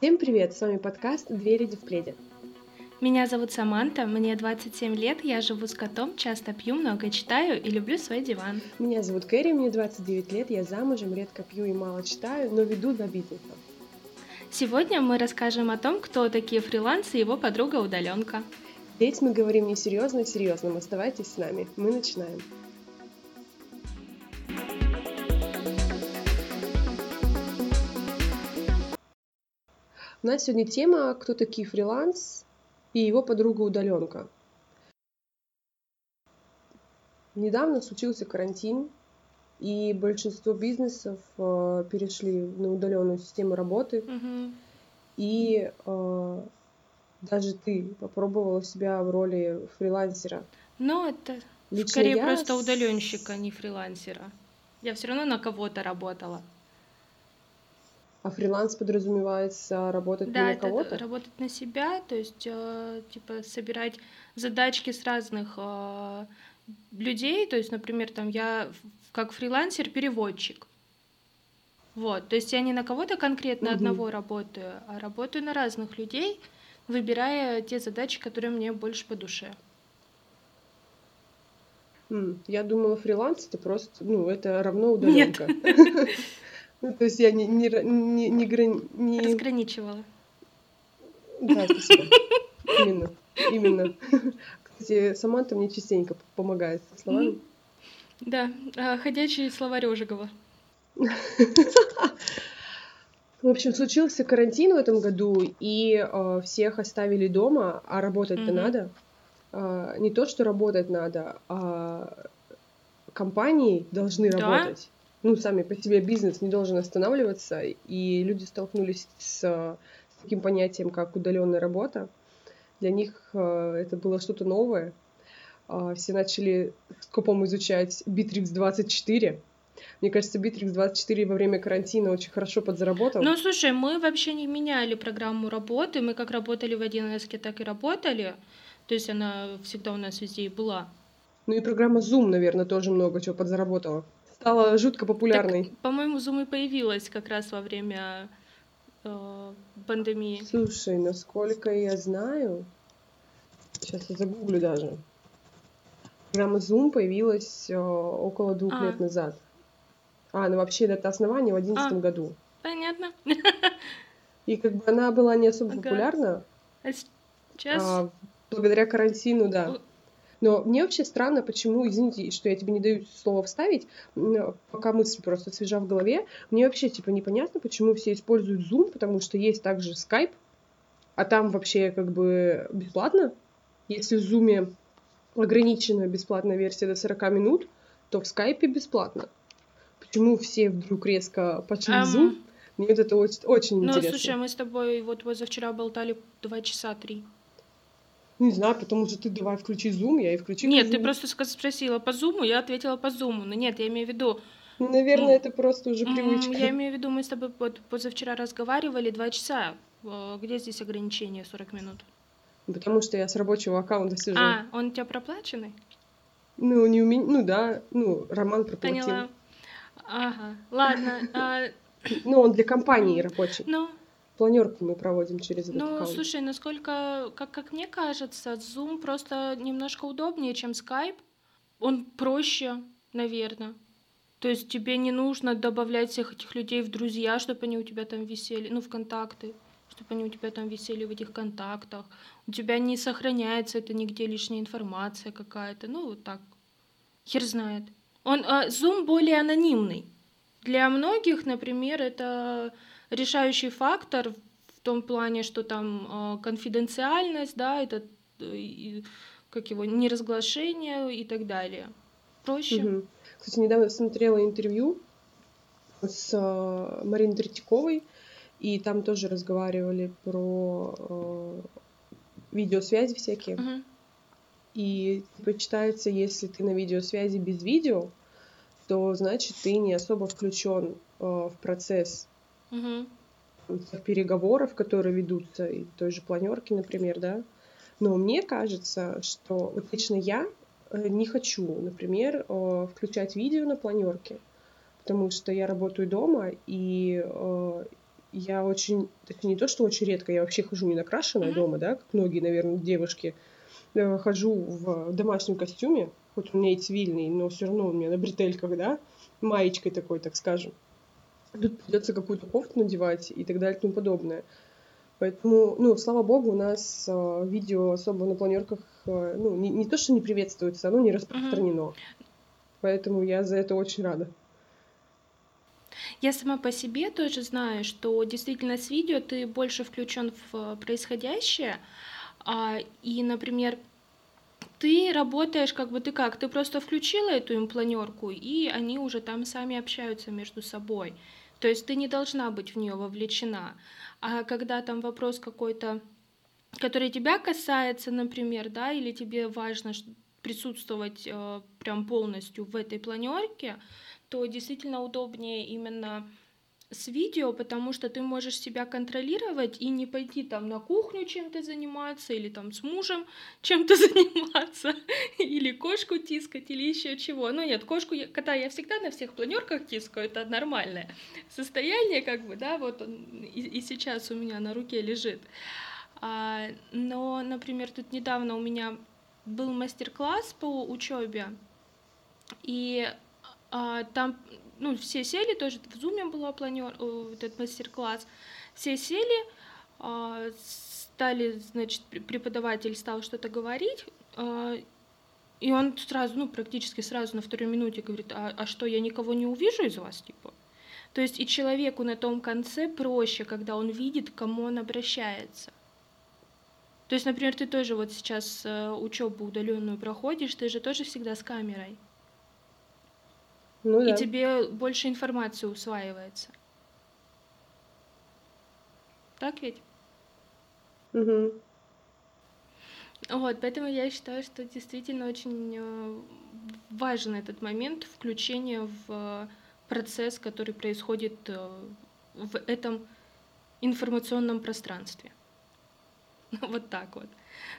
Всем привет, с вами подкаст «Две леди в пледе». Меня зовут Саманта, мне 27 лет, я живу с котом, часто пью, много читаю и люблю свой диван. Меня зовут Кэрри, мне 29 лет, я замужем, редко пью и мало читаю, но веду два бизнеса. Сегодня мы расскажем о том, кто такие фрилансы и его подруга удаленка. Здесь мы говорим не серьезно, а серьезным. Оставайтесь с нами. Мы начинаем. Нас сегодня тема «Кто такие фриланс?» и его подруга удаленка. Недавно случился карантин, и большинство бизнесов э, перешли на удаленную систему работы. Угу. И э, даже ты попробовала себя в роли фрилансера. Ну, это Лично скорее просто удаленщика, а не фрилансера. Я все равно на кого-то работала. А фриланс подразумевается работать да, на кого-то? Да, работать на себя, то есть э, типа собирать задачки с разных э, людей, то есть, например, там я как фрилансер переводчик. Вот, то есть я не на кого-то конкретно угу. одного работаю, а работаю на разных людей, выбирая те задачи, которые мне больше по душе. Я думала, фриланс это просто, ну, это равно удаленка. Нет. Ну, то есть я не, не, не, не, грани, не... Разграничивала. Да, спасибо. Именно, именно. Кстати, Саманта мне частенько помогает со словами. Да, а, ходячий словарь Ожегова. В общем, случился карантин в этом году, и э, всех оставили дома, а работать-то mm-hmm. надо. Э, не то, что работать надо, а компании должны да? работать ну, сами по себе бизнес не должен останавливаться, и люди столкнулись с, с таким понятием, как удаленная работа. Для них э, это было что-то новое. Э, все начали скопом изучать Bittrex 24. Мне кажется, Bittrex 24 во время карантина очень хорошо подзаработал. Ну, слушай, мы вообще не меняли программу работы. Мы как работали в 1С, так и работали. То есть она всегда у нас везде и была. Ну и программа Zoom, наверное, тоже много чего подзаработала стала жутко популярной. Так, по-моему, Zoom и появилась как раз во время э, пандемии. Слушай, насколько я знаю, сейчас я загуглю даже. Программа Zoom появилась э, около двух а. лет назад. А, ну вообще это основание в одиннадцатом а. году. Понятно. И как бы она была не особо ага. популярна. А сейчас? А, благодаря карантину, да. Но мне вообще странно, почему, извините, что я тебе не даю слово вставить, пока мысль просто свежа в голове, мне вообще, типа, непонятно, почему все используют Zoom, потому что есть также Skype, а там вообще как бы бесплатно. Если в Zoom ограничена бесплатная версия до 40 минут, то в Skype бесплатно. Почему все вдруг резко пошли um, Zoom? Мне вот это очень, очень ну, интересно. Ну, слушай, мы с тобой вот позавчера болтали два часа три. Не знаю, потому что ты давай включи Zoom, я и включила Нет, ты просто спросила по Zoom, я ответила по Zoom. Но нет, я имею в виду... Ну, наверное, это просто уже привычка. Я имею в виду, мы с тобой позавчера разговаривали два часа. Где здесь ограничение 40 минут? Потому что я с рабочего аккаунта сижу. А, он у тебя проплаченный? Ну, не у меня, ну да, ну, Роман проплатил. Поняла. Ага, ладно. А ну, он для компании рабочий. Ну, планерку мы проводим через этот Ну, аккаунт. слушай, насколько, как, как мне кажется, Zoom просто немножко удобнее, чем Skype. Он проще, наверное. То есть тебе не нужно добавлять всех этих людей в друзья, чтобы они у тебя там висели, ну, в контакты, чтобы они у тебя там висели в этих контактах. У тебя не сохраняется это нигде лишняя информация какая-то. Ну, вот так. Хер знает. Он, а, Zoom более анонимный. Для многих, например, это решающий фактор в том плане, что там э, конфиденциальность, да, это как его неразглашение и так далее. Проще. Угу. Кстати, недавно смотрела интервью с э, Мариной Третьяковой, и там тоже разговаривали про э, видеосвязи всякие. Угу. И типа считается, если ты на видеосвязи без видео, то значит ты не особо включен э, в процесс угу. переговоров, которые ведутся, и той же планерки, например, да. Но мне кажется, что вот лично я э, не хочу, например, э, включать видео на планерке, потому что я работаю дома, и я очень, точнее, не то, что очень редко, я вообще хожу не накрашенная mm-hmm. дома, да, как многие, наверное, девушки, хожу в домашнем костюме, хоть у меня и цивильный, но все равно у меня на бретельках, да, маечкой такой, так скажем. Тут придется какую-то кофту надевать и так далее и тому подобное. Поэтому, ну, слава богу, у нас э, видео особо на планерках, э, ну, не, не то, что не приветствуется, оно не распространено. Mm-hmm. Поэтому я за это очень рада. Я сама по себе тоже знаю, что действительно с видео ты больше включен в происходящее. А, и, например, ты работаешь как бы ты как? Ты просто включила эту импланерку, и они уже там сами общаются между собой. То есть ты не должна быть в нее вовлечена. А когда там вопрос какой-то, который тебя касается, например, да, или тебе важно присутствовать э, прям полностью в этой планерке, то действительно удобнее именно с видео, потому что ты можешь себя контролировать и не пойти там на кухню чем-то заниматься, или там с мужем чем-то заниматься, или кошку тискать, или еще чего. Ну нет, кошку, кота я всегда на всех планерках тискаю, это нормальное состояние, как бы, да, вот он и, и сейчас у меня на руке лежит. А, но, например, тут недавно у меня был мастер-класс по учебе, и а, там ну, все сели, тоже в зуме была планер, этот мастер-класс, все сели, а, стали, значит, преподаватель стал что-то говорить, а, и он сразу, ну, практически сразу на второй минуте говорит, а, а что, я никого не увижу из вас, типа? То есть и человеку на том конце проще, когда он видит, к кому он обращается. То есть, например, ты тоже вот сейчас э, учебу удаленную проходишь, ты же тоже всегда с камерой. Ну, да. И тебе больше информации усваивается. Так ведь? Угу. Вот, поэтому я считаю, что действительно очень э, важен этот момент включения в процесс, который происходит э, в этом информационном пространстве. Вот так вот.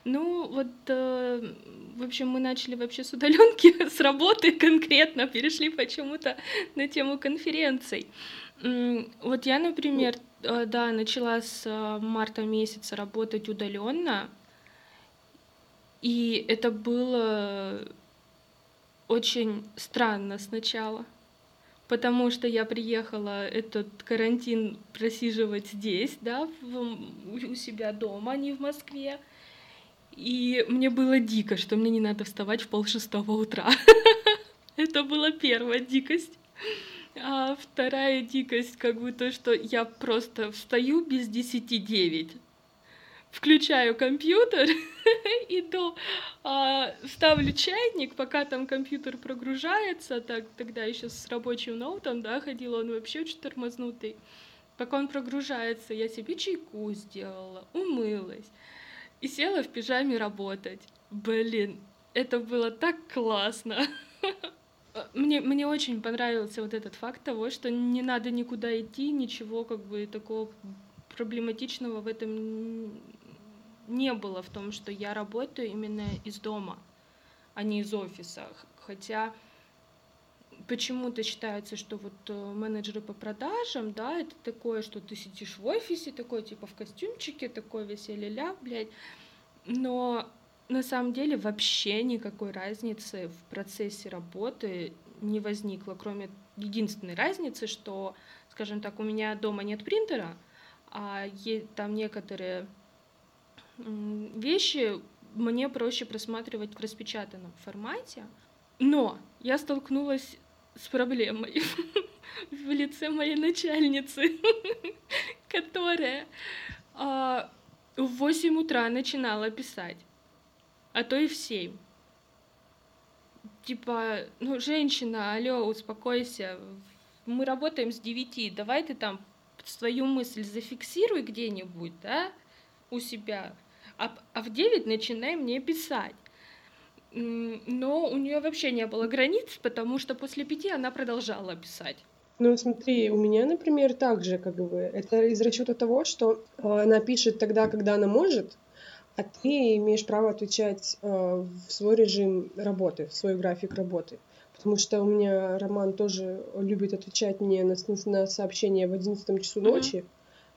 Ну, вот, э, в общем, мы начали вообще с удаленки, с работы конкретно, перешли почему-то на тему конференций. Вот я, например, э, да, начала с э, марта месяца работать удаленно, и это было очень странно сначала, потому что я приехала этот карантин просиживать здесь, да, в, у себя дома, а не в Москве. И мне было дико, что мне не надо вставать в полшестого утра. Это была первая дикость. А вторая дикость, как бы то, что я просто встаю без десяти девять, включаю компьютер, иду, а, ставлю чайник, пока там компьютер прогружается, так тогда еще с рабочим ноутом, да, ходила, он вообще очень тормознутый. Пока он прогружается, я себе чайку сделала, умылась, и села в пижаме работать. Блин, это было так классно. Мне, мне очень понравился вот этот факт того, что не надо никуда идти, ничего как бы такого проблематичного в этом не было в том, что я работаю именно из дома, а не из офиса. Хотя почему-то считается, что вот э, менеджеры по продажам, да, это такое, что ты сидишь в офисе, такой типа в костюмчике, такой весь ля блядь. Но на самом деле вообще никакой разницы в процессе работы не возникло, кроме единственной разницы, что, скажем так, у меня дома нет принтера, а там некоторые вещи мне проще просматривать в распечатанном формате. Но я столкнулась с проблемой в лице моей начальницы, которая а, в 8 утра начинала писать, а то и в 7. Типа, ну, женщина, алло, успокойся, мы работаем с 9, давай ты там свою мысль зафиксируй где-нибудь, да, у себя, а, а в 9 начинай мне писать но у нее вообще не было границ, потому что после пяти она продолжала писать. Ну, смотри, у меня, например, также, как бы, это из расчета того, что э, она пишет тогда, когда она может, а ты имеешь право отвечать э, в свой режим работы, в свой график работы. Потому что у меня Роман тоже любит отвечать мне на, на сообщения в 11 часу ночи, mm-hmm.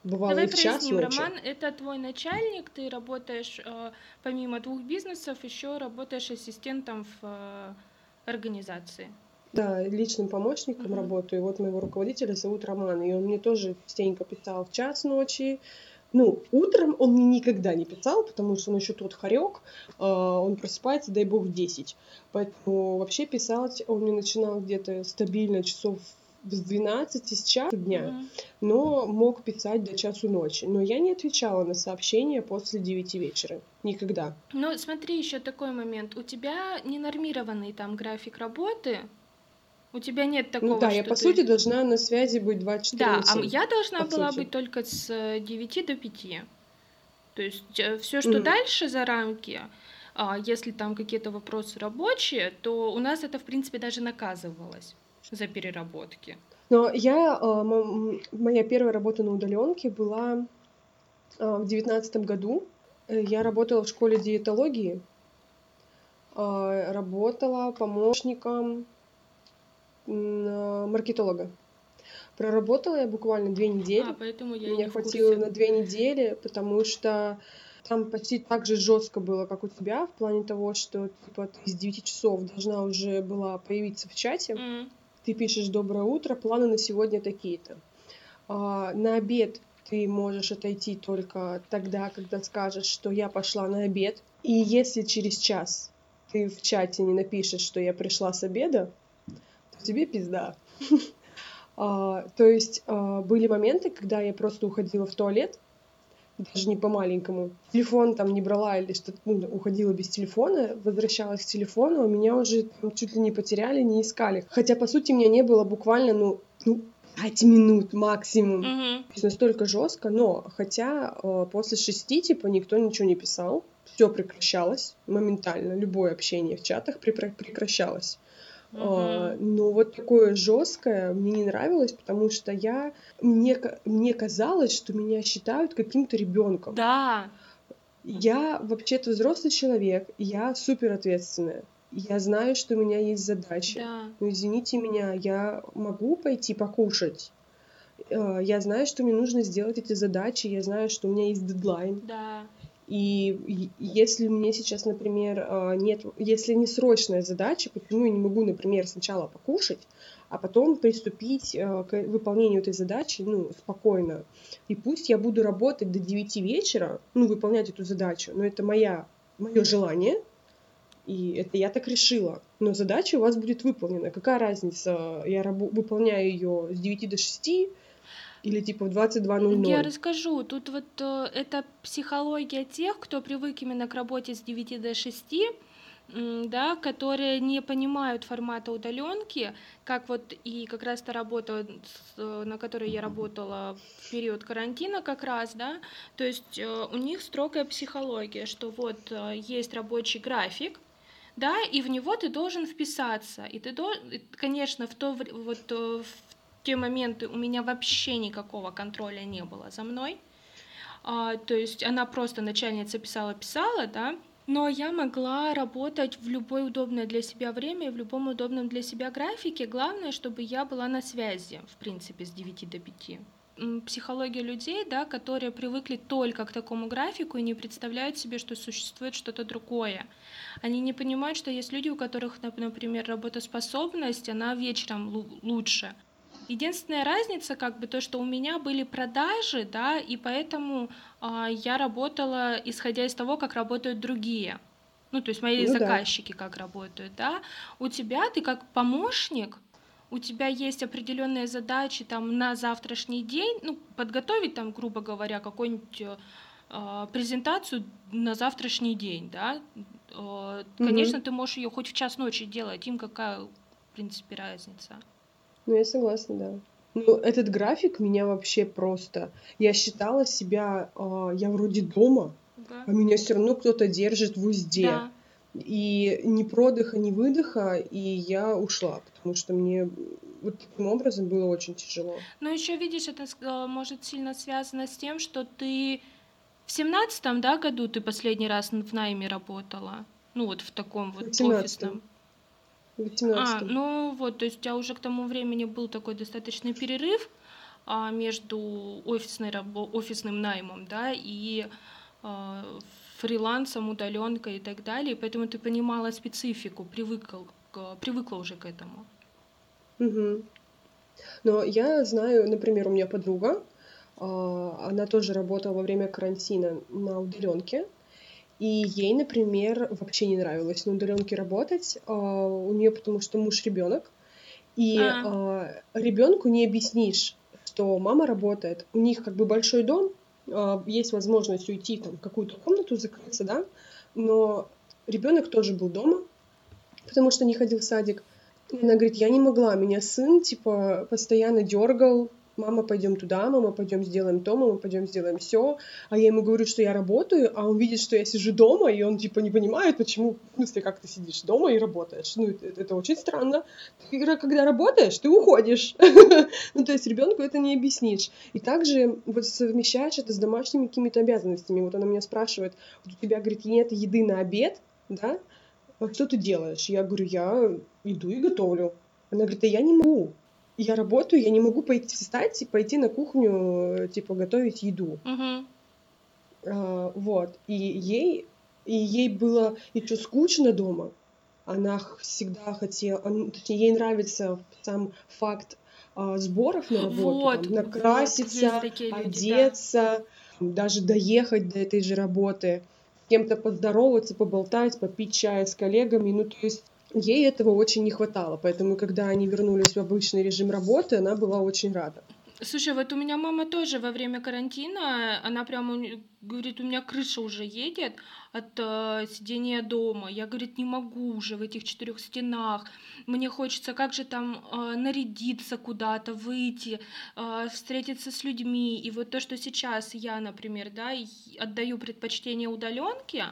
Бывало Давай проясним. Роман, это твой начальник, ты работаешь э, помимо двух бизнесов, еще работаешь ассистентом в э, организации. Да, личным помощником uh-huh. работаю. И вот моего руководителя зовут Роман, и он мне тоже частенько писал в час ночи. Ну, утром он мне никогда не писал, потому что он еще тот хорек, э, он просыпается, дай бог, в 10. Поэтому вообще писать он мне начинал где-то стабильно часов с 12 с часу дня, mm-hmm. но мог писать до часу ночи. Но я не отвечала на сообщения после 9 вечера. Никогда. Ну, смотри, еще такой момент. У тебя ненормированный там график работы, у тебя нет ну такого, Ну да, я по ты... сути должна на связи быть 24 Да, а я должна была сути. быть только с 9 до 5. То есть э, все, что mm. дальше за рамки, а, если там какие-то вопросы рабочие, то у нас это, в принципе, даже наказывалось за переработки. Но я, э, моя первая работа на удаленке была э, в девятнадцатом году. Я работала в школе диетологии, работала помощником маркетолога. Проработала я буквально две недели. А, поэтому я Меня хватило на две недели, потому что там почти так же жестко было, как у тебя, в плане того, что типа ты с 9 часов должна уже была появиться в чате. Mm. Ты пишешь доброе утро, планы на сегодня такие-то. А, на обед ты можешь отойти только тогда, когда скажешь, что я пошла на обед. И если через час ты в чате не напишешь, что я пришла с обеда, тебе пизда. а, то есть а, были моменты, когда я просто уходила в туалет, даже не по-маленькому. Телефон там не брала или что-то, ну, уходила без телефона, возвращалась к телефону, а меня уже там, чуть ли не потеряли, не искали. Хотя, по сути, меня не было буквально, ну, ну 5 минут максимум. Mm-hmm. То есть настолько жестко, но хотя э, после шести, типа, никто ничего не писал, все прекращалось моментально, любое общение в чатах прекращалось. Uh-huh. Но вот такое жесткое мне не нравилось, потому что я мне мне казалось, что меня считают каким-то ребенком. Да. Я вообще-то взрослый человек, я супер ответственная. Я знаю, что у меня есть задачи. Да. Но извините меня, я могу пойти покушать. Э, я знаю, что мне нужно сделать эти задачи, я знаю, что у меня есть дедлайн. Да. И если мне сейчас, например, а, нет, если не срочная задача, почему я не могу, например, сначала покушать, а потом приступить а, к выполнению этой задачи, ну, спокойно. И пусть я буду работать до 9 вечера, ну, выполнять эту задачу, но это моя, мое желание, и это я так решила. Но задача у вас будет выполнена. Какая разница, я раб- выполняю ее с 9 до 6, или типа в 22.00? Я расскажу. Тут вот э, это психология тех, кто привык именно к работе с 9 до 6, да, которые не понимают формата удаленки, как вот и как раз та работа, э, на которой я работала в период карантина как раз, да, то есть э, у них строгая психология, что вот есть рабочий график, да, и в него ты должен вписаться, и ты должен, конечно, в то вот в те моменты у меня вообще никакого контроля не было за мной. А, то есть она просто начальница писала-писала, да, но я могла работать в любое удобное для себя время и в любом удобном для себя графике. Главное, чтобы я была на связи, в принципе, с 9 до 5 психология людей, да, которые привыкли только к такому графику и не представляют себе, что существует что-то другое. Они не понимают, что есть люди, у которых, например, работоспособность, она вечером лучше. Единственная разница, как бы, то, что у меня были продажи, да, и поэтому э, я работала, исходя из того, как работают другие. Ну, то есть мои ну, заказчики да. как работают, да. У тебя ты как помощник, у тебя есть определенные задачи там на завтрашний день, ну, подготовить там, грубо говоря, какую-нибудь э, презентацию на завтрашний день, да. Э, конечно, mm-hmm. ты можешь ее хоть в час ночи делать, им какая, в принципе, разница. Ну, я согласна, да. Ну, этот график меня вообще просто... Я считала себя... Э, я вроде дома, да. а меня все равно кто-то держит в узде. Да. И ни продыха, ни выдоха, и я ушла, потому что мне вот таким образом было очень тяжело. Ну, еще видишь, это э, может сильно связано с тем, что ты в семнадцатом, да, году ты последний раз в найме работала? Ну, вот в таком вот офисном. В 18 А, ну вот, то есть у тебя уже к тому времени был такой достаточный перерыв, а, между офисной, офисным наймом, да, и а, фрилансом, удаленкой и так далее, поэтому ты понимала специфику, привыкла, привыкла уже к этому. Угу. Но я знаю, например, у меня подруга, а, она тоже работала во время карантина на удаленке, и ей, например, вообще не нравилось на удаленке работать. У нее потому что муж ребенок, и а. ребенку не объяснишь, что мама работает, у них как бы большой дом, а, есть возможность уйти там, в какую-то комнату, закрыться, да, но ребенок тоже был дома, потому что не ходил в садик. И она говорит, я не могла, меня сын, типа, постоянно дергал, мама, пойдем туда, мама, пойдем сделаем то, мама, пойдем сделаем все. А я ему говорю, что я работаю, а он видит, что я сижу дома, и он типа не понимает, почему, в смысле, как ты сидишь дома и работаешь. Ну, это, это очень странно. Когда работаешь, ты уходишь. ну, то есть ребенку это не объяснишь. И также вот совмещаешь это с домашними какими-то обязанностями. Вот она меня спрашивает, вот у тебя, говорит, нет еды на обед, да? А что ты делаешь? Я говорю, я иду и готовлю. Она говорит, да я не могу я работаю, я не могу пойти встать и пойти на кухню, типа, готовить еду. Uh-huh. А, вот. И ей, и ей было еще скучно дома. Она всегда хотела, точнее, ей нравится сам факт а, сборов на работу, вот, там, накраситься, вот, люди, одеться, да. даже доехать до этой же работы, с кем-то поздороваться, поболтать, попить чай с коллегами. Ну, то есть ей этого очень не хватало, поэтому когда они вернулись в обычный режим работы, она была очень рада. Слушай, вот у меня мама тоже во время карантина, она прямо говорит, у меня крыша уже едет от э, сидения дома. Я, говорит, не могу уже в этих четырех стенах. Мне хочется как же там э, нарядиться куда-то, выйти, э, встретиться с людьми. И вот то, что сейчас я, например, да, отдаю предпочтение удаленке,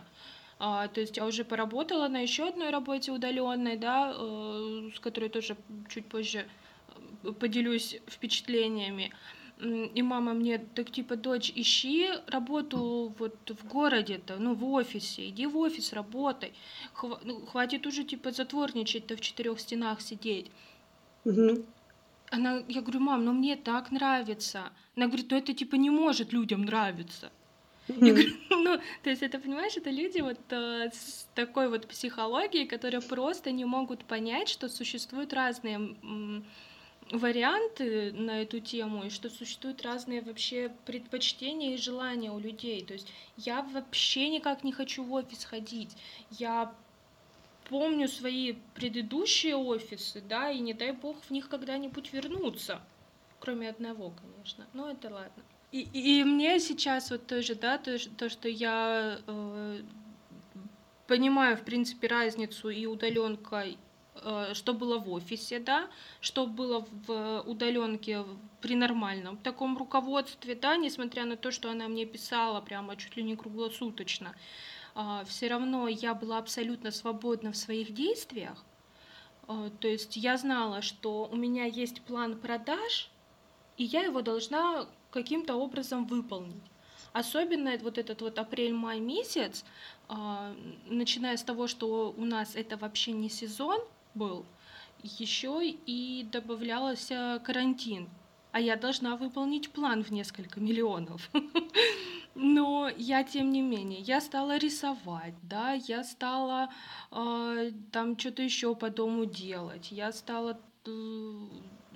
а, то есть я уже поработала на еще одной работе удаленной, да, э, с которой тоже чуть позже э, поделюсь впечатлениями. И мама мне так типа, дочь, ищи работу вот в городе-то, ну в офисе, иди в офис, работай. Хва- ну, хватит уже типа затворничать-то в четырех стенах сидеть. Угу. Она, я говорю, мам, ну мне так нравится. Она говорит, ну это типа не может людям нравиться. ну, то есть это, понимаешь, это люди вот э, с такой вот психологией, которые просто не могут понять, что существуют разные варианты на эту тему, и что существуют разные вообще предпочтения и желания у людей. То есть я вообще никак не хочу в офис ходить. Я помню свои предыдущие офисы, да, и не дай бог в них когда-нибудь вернуться. Кроме одного, конечно. Но это ладно. И, и мне сейчас вот тоже, да, то, то что я э, понимаю, в принципе, разницу и удаленка, э, что было в офисе, да, что было в удаленке при нормальном таком руководстве, да, несмотря на то, что она мне писала прямо чуть ли не круглосуточно, э, все равно я была абсолютно свободна в своих действиях. Э, то есть я знала, что у меня есть план продаж, и я его должна каким-то образом выполнить. Особенно вот этот вот апрель-май месяц, а, начиная с того, что у нас это вообще не сезон был, еще и добавлялся карантин, а я должна выполнить план в несколько миллионов. Но я, тем не менее, я стала рисовать, да, я стала э, там что-то еще по дому делать, я стала э,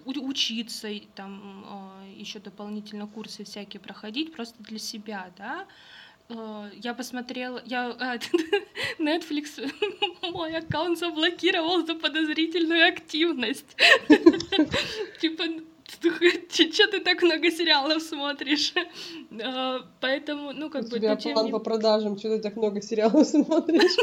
учиться, там а, еще дополнительно курсы всякие проходить, просто для себя, да. А, я посмотрела, я а, Netflix мой аккаунт заблокировал за подозрительную активность. Типа, что ты так много сериалов смотришь? Поэтому, ну, как бы... У тебя план по продажам, что ты так много сериалов смотришь?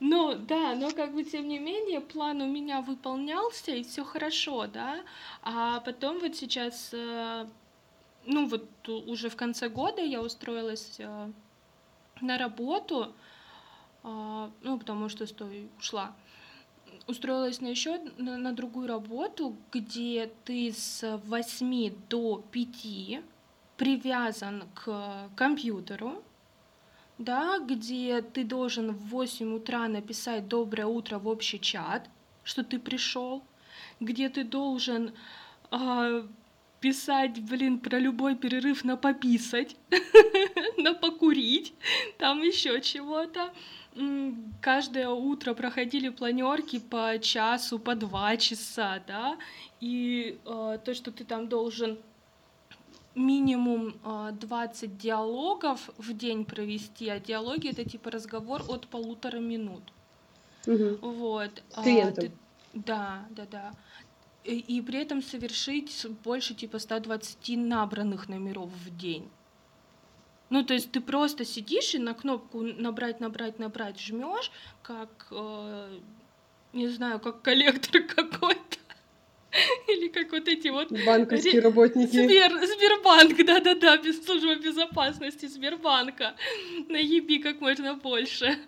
Ну, да, но как бы тем не менее план у меня выполнялся, и все хорошо, да. А потом вот сейчас, э, ну вот уже в конце года я устроилась э, на работу, э, ну потому что стой, ушла. Устроилась на еще на, на другую работу, где ты с 8 до 5 привязан к компьютеру, да, где ты должен в 8 утра написать «Доброе утро» в общий чат, что ты пришел, где ты должен э, писать, блин, про любой перерыв на пописать, на покурить, там еще чего-то. Каждое утро проходили планерки по часу, по два часа, да, и э, то, что ты там должен минимум 20 а, диалогов в день провести, а диалоги это типа разговор от полутора минут. Угу. Вот. С клиентом. А, ты... Да, да, да. И, и при этом совершить больше типа 120 набранных номеров в день. Ну, то есть ты просто сидишь и на кнопку набрать, набрать, набрать жмешь, как, э, не знаю, как коллектор какой-то. Или как вот эти вот... Банковские работники. Сбер... Сбербанк, да-да-да, без службы безопасности Сбербанка. Наеби как можно больше.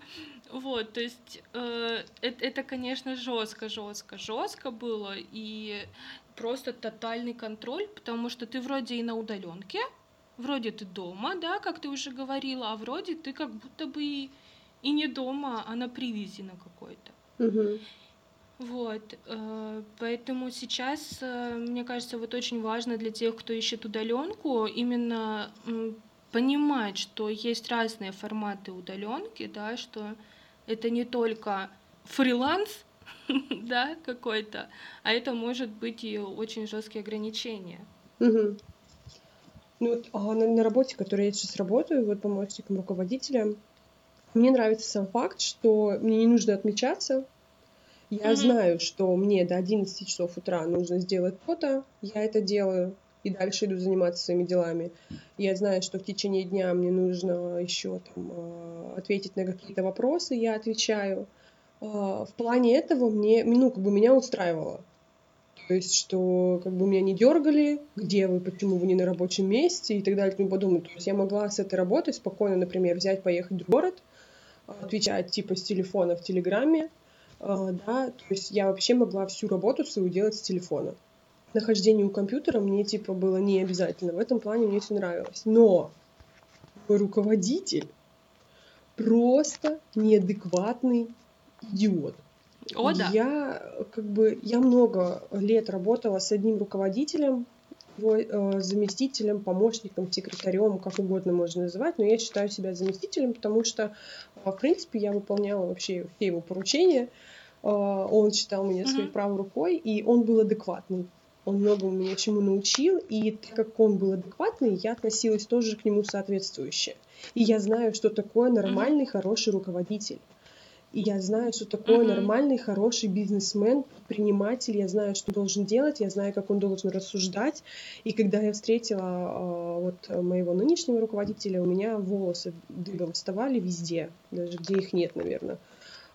Вот, то есть э, это, это, конечно, жестко, жестко, жестко было и просто тотальный контроль, потому что ты вроде и на удаленке, вроде ты дома, да, как ты уже говорила, а вроде ты как будто бы и, и не дома, а на привязи на какой-то. Угу. Вот, э, поэтому сейчас, э, мне кажется, вот очень важно для тех, кто ищет удаленку, именно понимать, что есть разные форматы удаленки, да, что это не только фриланс, да, какой-то, а это может быть и очень жесткие ограничения. Угу. Ну вот а на, на работе, которой я сейчас работаю, вот помощником руководителя, мне нравится сам факт, что мне не нужно отмечаться, я mm-hmm. знаю, что мне до 11 часов утра нужно сделать то-то, я это делаю, и дальше иду заниматься своими делами. Я знаю, что в течение дня мне нужно еще там, а, ответить на какие-то вопросы, я отвечаю. А, в плане этого мне, ну, как бы меня устраивало. То есть, что как бы меня не дергали, где вы, почему вы не на рабочем месте и так далее тому подобное. То есть я могла с этой работой спокойно, например, взять, поехать в город, отвечать типа с телефона в Телеграме, а, да, то есть я вообще могла всю работу свою делать с телефона. Нахождение у компьютера мне типа было не обязательно. В этом плане мне все нравилось. Но мой руководитель просто неадекватный идиот. О, да. Я как бы я много лет работала с одним руководителем, его э, заместителем, помощником, секретарем, как угодно можно называть, но я считаю себя заместителем, потому что, э, в принципе, я выполняла вообще все его поручения. Э, он считал меня своей mm-hmm. правой рукой, и он был адекватный. Он многому меня чему научил, и так как он был адекватный, я относилась тоже к нему соответствующе. И я знаю, что такое нормальный, mm-hmm. хороший руководитель. И я знаю, что такое mm-hmm. нормальный, хороший бизнесмен, предприниматель. Я знаю, что должен делать, я знаю, как он должен рассуждать. И когда я встретила э, вот моего нынешнего руководителя, у меня волосы дыбом вставали везде, даже где их нет, наверное.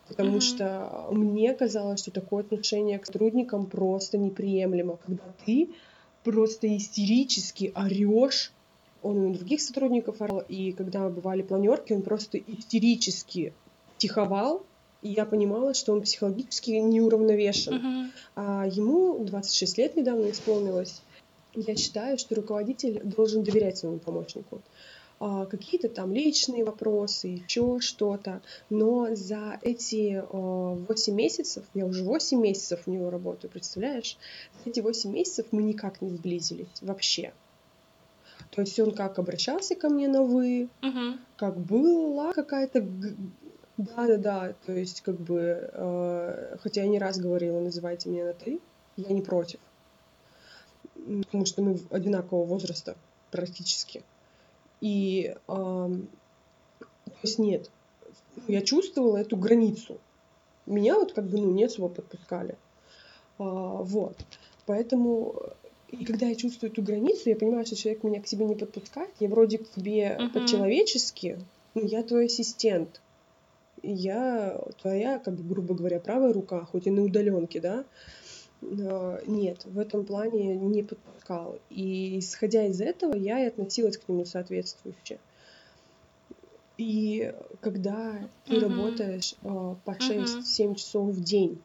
Потому mm-hmm. что мне казалось, что такое отношение к сотрудникам просто неприемлемо, когда ты просто истерически орешь он и на других сотрудников орал, и когда бывали планерки, он просто истерически психовал, и я понимала, что он психологически неуравновешен. Uh-huh. А ему 26 лет недавно исполнилось. Я считаю, что руководитель должен доверять своему помощнику. А, какие-то там личные вопросы, еще что-то. Но за эти а, 8 месяцев, я уже 8 месяцев у него работаю, представляешь? За эти 8 месяцев мы никак не сблизились вообще. То есть он как обращался ко мне на вы, uh-huh. как была какая-то да, да, да. То есть, как бы, э, хотя я не раз говорила, называйте меня на ты, я не против. Потому что мы одинакового возраста практически. И, э, то есть, нет. Я чувствовала эту границу. Меня вот как бы, ну, не особо подпускали. А, вот. Поэтому и когда я чувствую эту границу, я понимаю, что человек меня к себе не подпускает, я вроде к тебе uh-huh. по-человечески, ну, я твой ассистент, я твоя, как бы, грубо говоря, правая рука, хоть и на удаленке, да, нет, в этом плане не подпускал. И исходя из этого, я и относилась к нему соответствующе. И когда ты uh-huh. работаешь э, по 6-7 uh-huh. часов в день,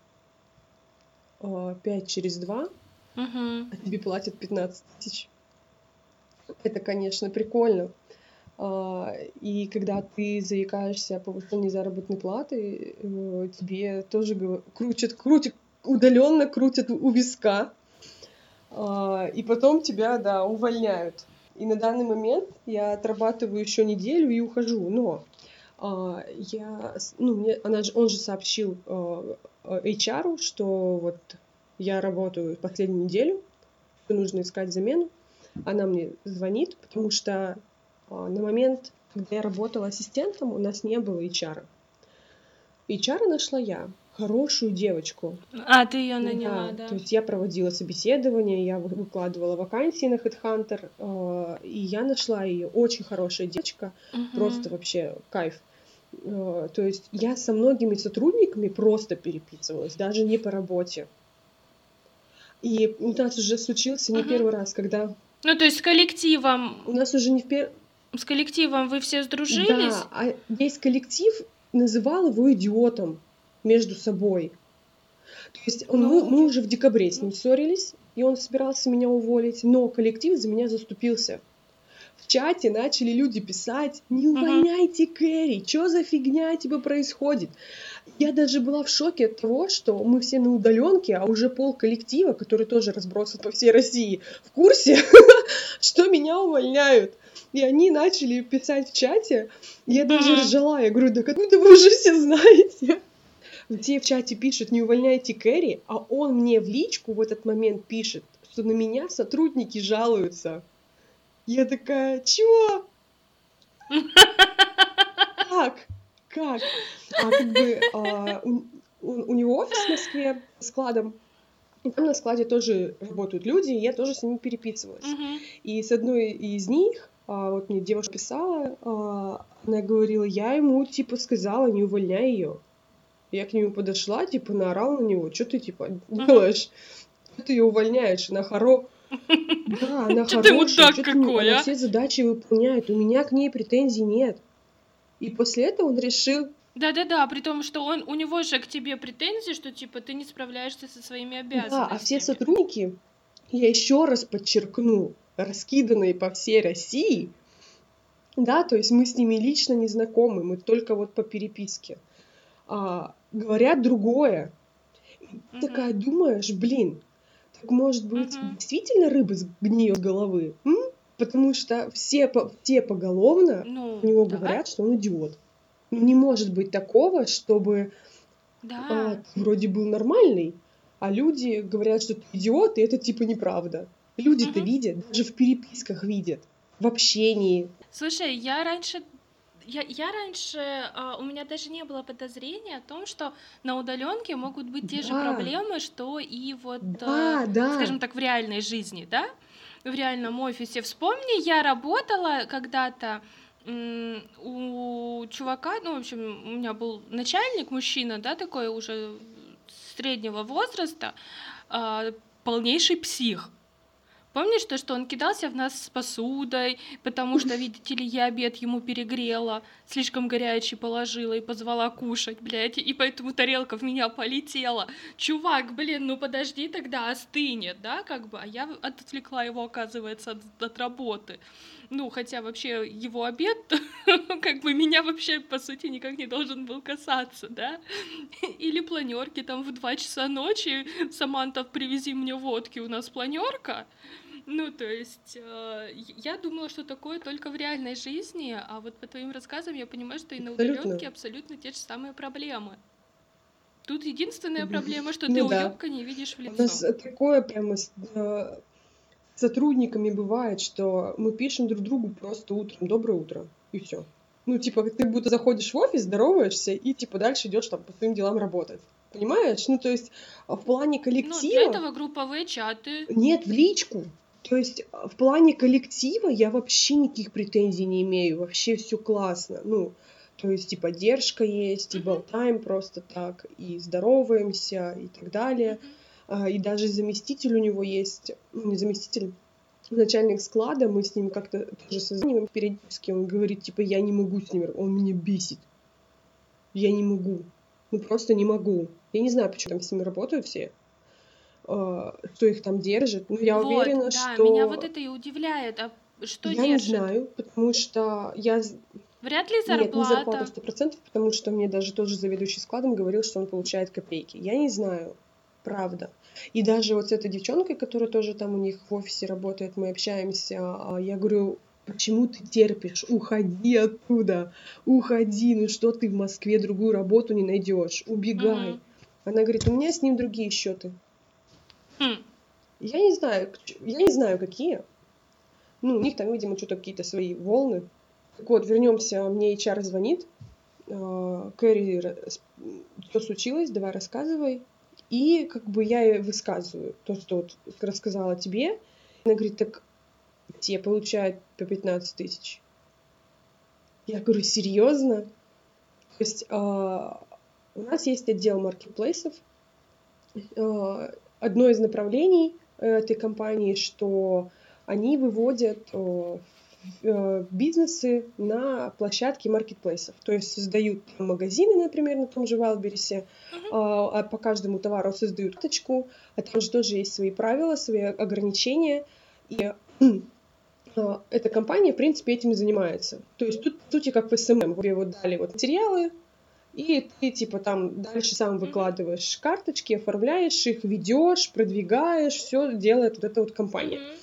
э, 5 через 2, uh-huh. а тебе платят 15 тысяч, это, конечно, прикольно. А, и когда ты заикаешься о повышении заработной платы, э, тебе тоже крутят, крутят, удаленно крутят у виска. А, и потом тебя, да, увольняют. И на данный момент я отрабатываю еще неделю и ухожу. Но а, я, ну, мне, она же, он же сообщил а, HR, что вот я работаю последнюю неделю, нужно искать замену. Она мне звонит, потому что на момент, когда я работала ассистентом, у нас не было HR. HR нашла я хорошую девочку. А, ты ее наняла, да, да. То есть я проводила собеседование, я выкладывала вакансии на HeadHunter, э, и я нашла ее. Очень хорошая девочка, угу. просто вообще кайф. Э, то есть я со многими сотрудниками просто переписывалась, даже не по работе. И у нас уже случился не угу. первый раз, когда... Ну, то есть с коллективом... У нас уже не в первый... С коллективом вы все сдружились? Да, а весь коллектив называл его идиотом между собой. То есть он, мы, мы уже в декабре с ним ссорились, и он собирался меня уволить, но коллектив за меня заступился. В чате начали люди писать, не увольняйте Кэрри, что за фигня типа происходит. Я даже была в шоке от того, что мы все на удаленке, а уже пол коллектива, который тоже разбросан по всей России, в курсе, что меня увольняют. И они начали писать в чате, я даже ржала, я говорю, да откуда вы уже все знаете? где в чате пишет «не увольняйте Кэрри», а он мне в личку в этот момент пишет, что на меня сотрудники жалуются. Я такая, чего? Как? Как? А как бы а, у, у, у него офис в Москве складом, и там на складе тоже работают люди, и я тоже с ними переписывалась. Uh-huh. И с одной из них, вот мне девушка писала, а, она говорила, я ему типа сказала, не увольняй ее. Я к нему подошла, типа, наорал на него. Что ты, типа, делаешь? Что ты ее увольняешь? Она хоро... Да, она хорошая. Ты мудак какой, а? все задачи выполняет. У меня к ней претензий нет. И после этого он решил... Да-да-да, при том, что он, у него же к тебе претензии, что, типа, ты не справляешься со своими обязанностями. Да, а все сотрудники, я еще раз подчеркну, раскиданные по всей России, да, то есть мы с ними лично не знакомы, мы только вот по переписке а, говорят другое. Mm-hmm. Такая думаешь, блин, так может быть mm-hmm. действительно рыба сгниет головы? М? Потому что все, по, все поголовно ну, у него давай. говорят, что он идиот. Ну, не может быть такого, чтобы да. а, вроде был нормальный, а люди говорят, что ты идиот, и это типа неправда. Люди-то mm-hmm. видят, даже в переписках видят, в общении. Слушай, я раньше я, я раньше, э, у меня даже не было подозрения о том, что на удаленке могут быть те да. же проблемы, что и вот, да, э, да. скажем так, в реальной жизни, да? В реальном офисе. Вспомни, я работала когда-то у чувака, ну, в общем, у меня был начальник, мужчина, да, такой уже среднего возраста, э, полнейший псих. Помнишь то, что он кидался в нас с посудой, потому что, видите ли, я обед ему перегрела, слишком горячий положила и позвала кушать, блядь, и поэтому тарелка в меня полетела. Чувак, блин, ну подожди тогда, остынет, да, как бы, а я отвлекла его, оказывается, от, от работы. Ну, хотя вообще его обед, как бы меня вообще, по сути, никак не должен был касаться, да? Или планерки там в 2 часа ночи, Саманта, привези мне водки, у нас планерка. Ну, то есть, э, я думала, что такое только в реальной жизни, а вот по твоим рассказам я понимаю, что и на удаленке абсолютно те же самые проблемы. Тут единственная проблема, что ну, ты да. уёбка не видишь в лицо. У нас такое прямо э, сотрудниками бывает, что мы пишем друг другу просто утром «доброе утро» и все. Ну, типа, ты будто заходишь в офис, здороваешься и, типа, дальше идешь там по своим делам работать. Понимаешь? Ну, то есть в плане коллектива... Ну, для этого групповые чаты. Нет, в личку. То есть в плане коллектива я вообще никаких претензий не имею. Вообще все классно. Ну, то есть и поддержка есть, и болтаем просто так, и здороваемся, и так далее. Mm-hmm. А, и даже заместитель у него есть, ну, не заместитель, начальник склада, мы с ним как-то тоже созваниваем периодически, он говорит, типа, я не могу с ним, он меня бесит. Я не могу. Ну, просто не могу. Я не знаю, почему там с ними работают все, а, что их там держит. Но я вот, уверена, да, что... меня вот это и удивляет. А что я держит? не знаю, потому что я... Вряд ли зарплата. Нет, не зарплата процентов, потому что мне даже тот же заведующий складом говорил, что он получает копейки. Я не знаю. правда. И даже вот с этой девчонкой, которая тоже там у них в офисе работает, мы общаемся, а, я говорю, почему ты терпишь? Уходи оттуда, уходи, ну что ты в Москве другую работу не найдешь, убегай. Mm-hmm. Она говорит, у меня с ним другие счеты. Mm. Я не знаю, я не знаю, какие. Ну, у них там, видимо, что-то какие-то свои волны. Так вот, вернемся, мне HR звонит. А, Кэрри, что случилось, давай рассказывай. И как бы я высказываю то, что вот рассказала тебе. Она говорит, так те получают по 15 тысяч. Я говорю, серьезно? То есть э, у нас есть отдел маркетплейсов. Э, одно из направлений этой компании, что они выводят э, Э, бизнесы на площадке маркетплейсов. То есть создают магазины, например, на том же Валбересе, uh-huh. а по каждому товару создают карточку, а там же тоже есть свои правила, свои ограничения. И а, эта компания, в принципе, этим и занимается. То есть тут, по сути, как в SMM. Тебе вот дали вот материалы, и ты, типа, там дальше сам выкладываешь карточки, оформляешь их, ведешь, продвигаешь, все делает вот эта вот компания. Mm-hmm.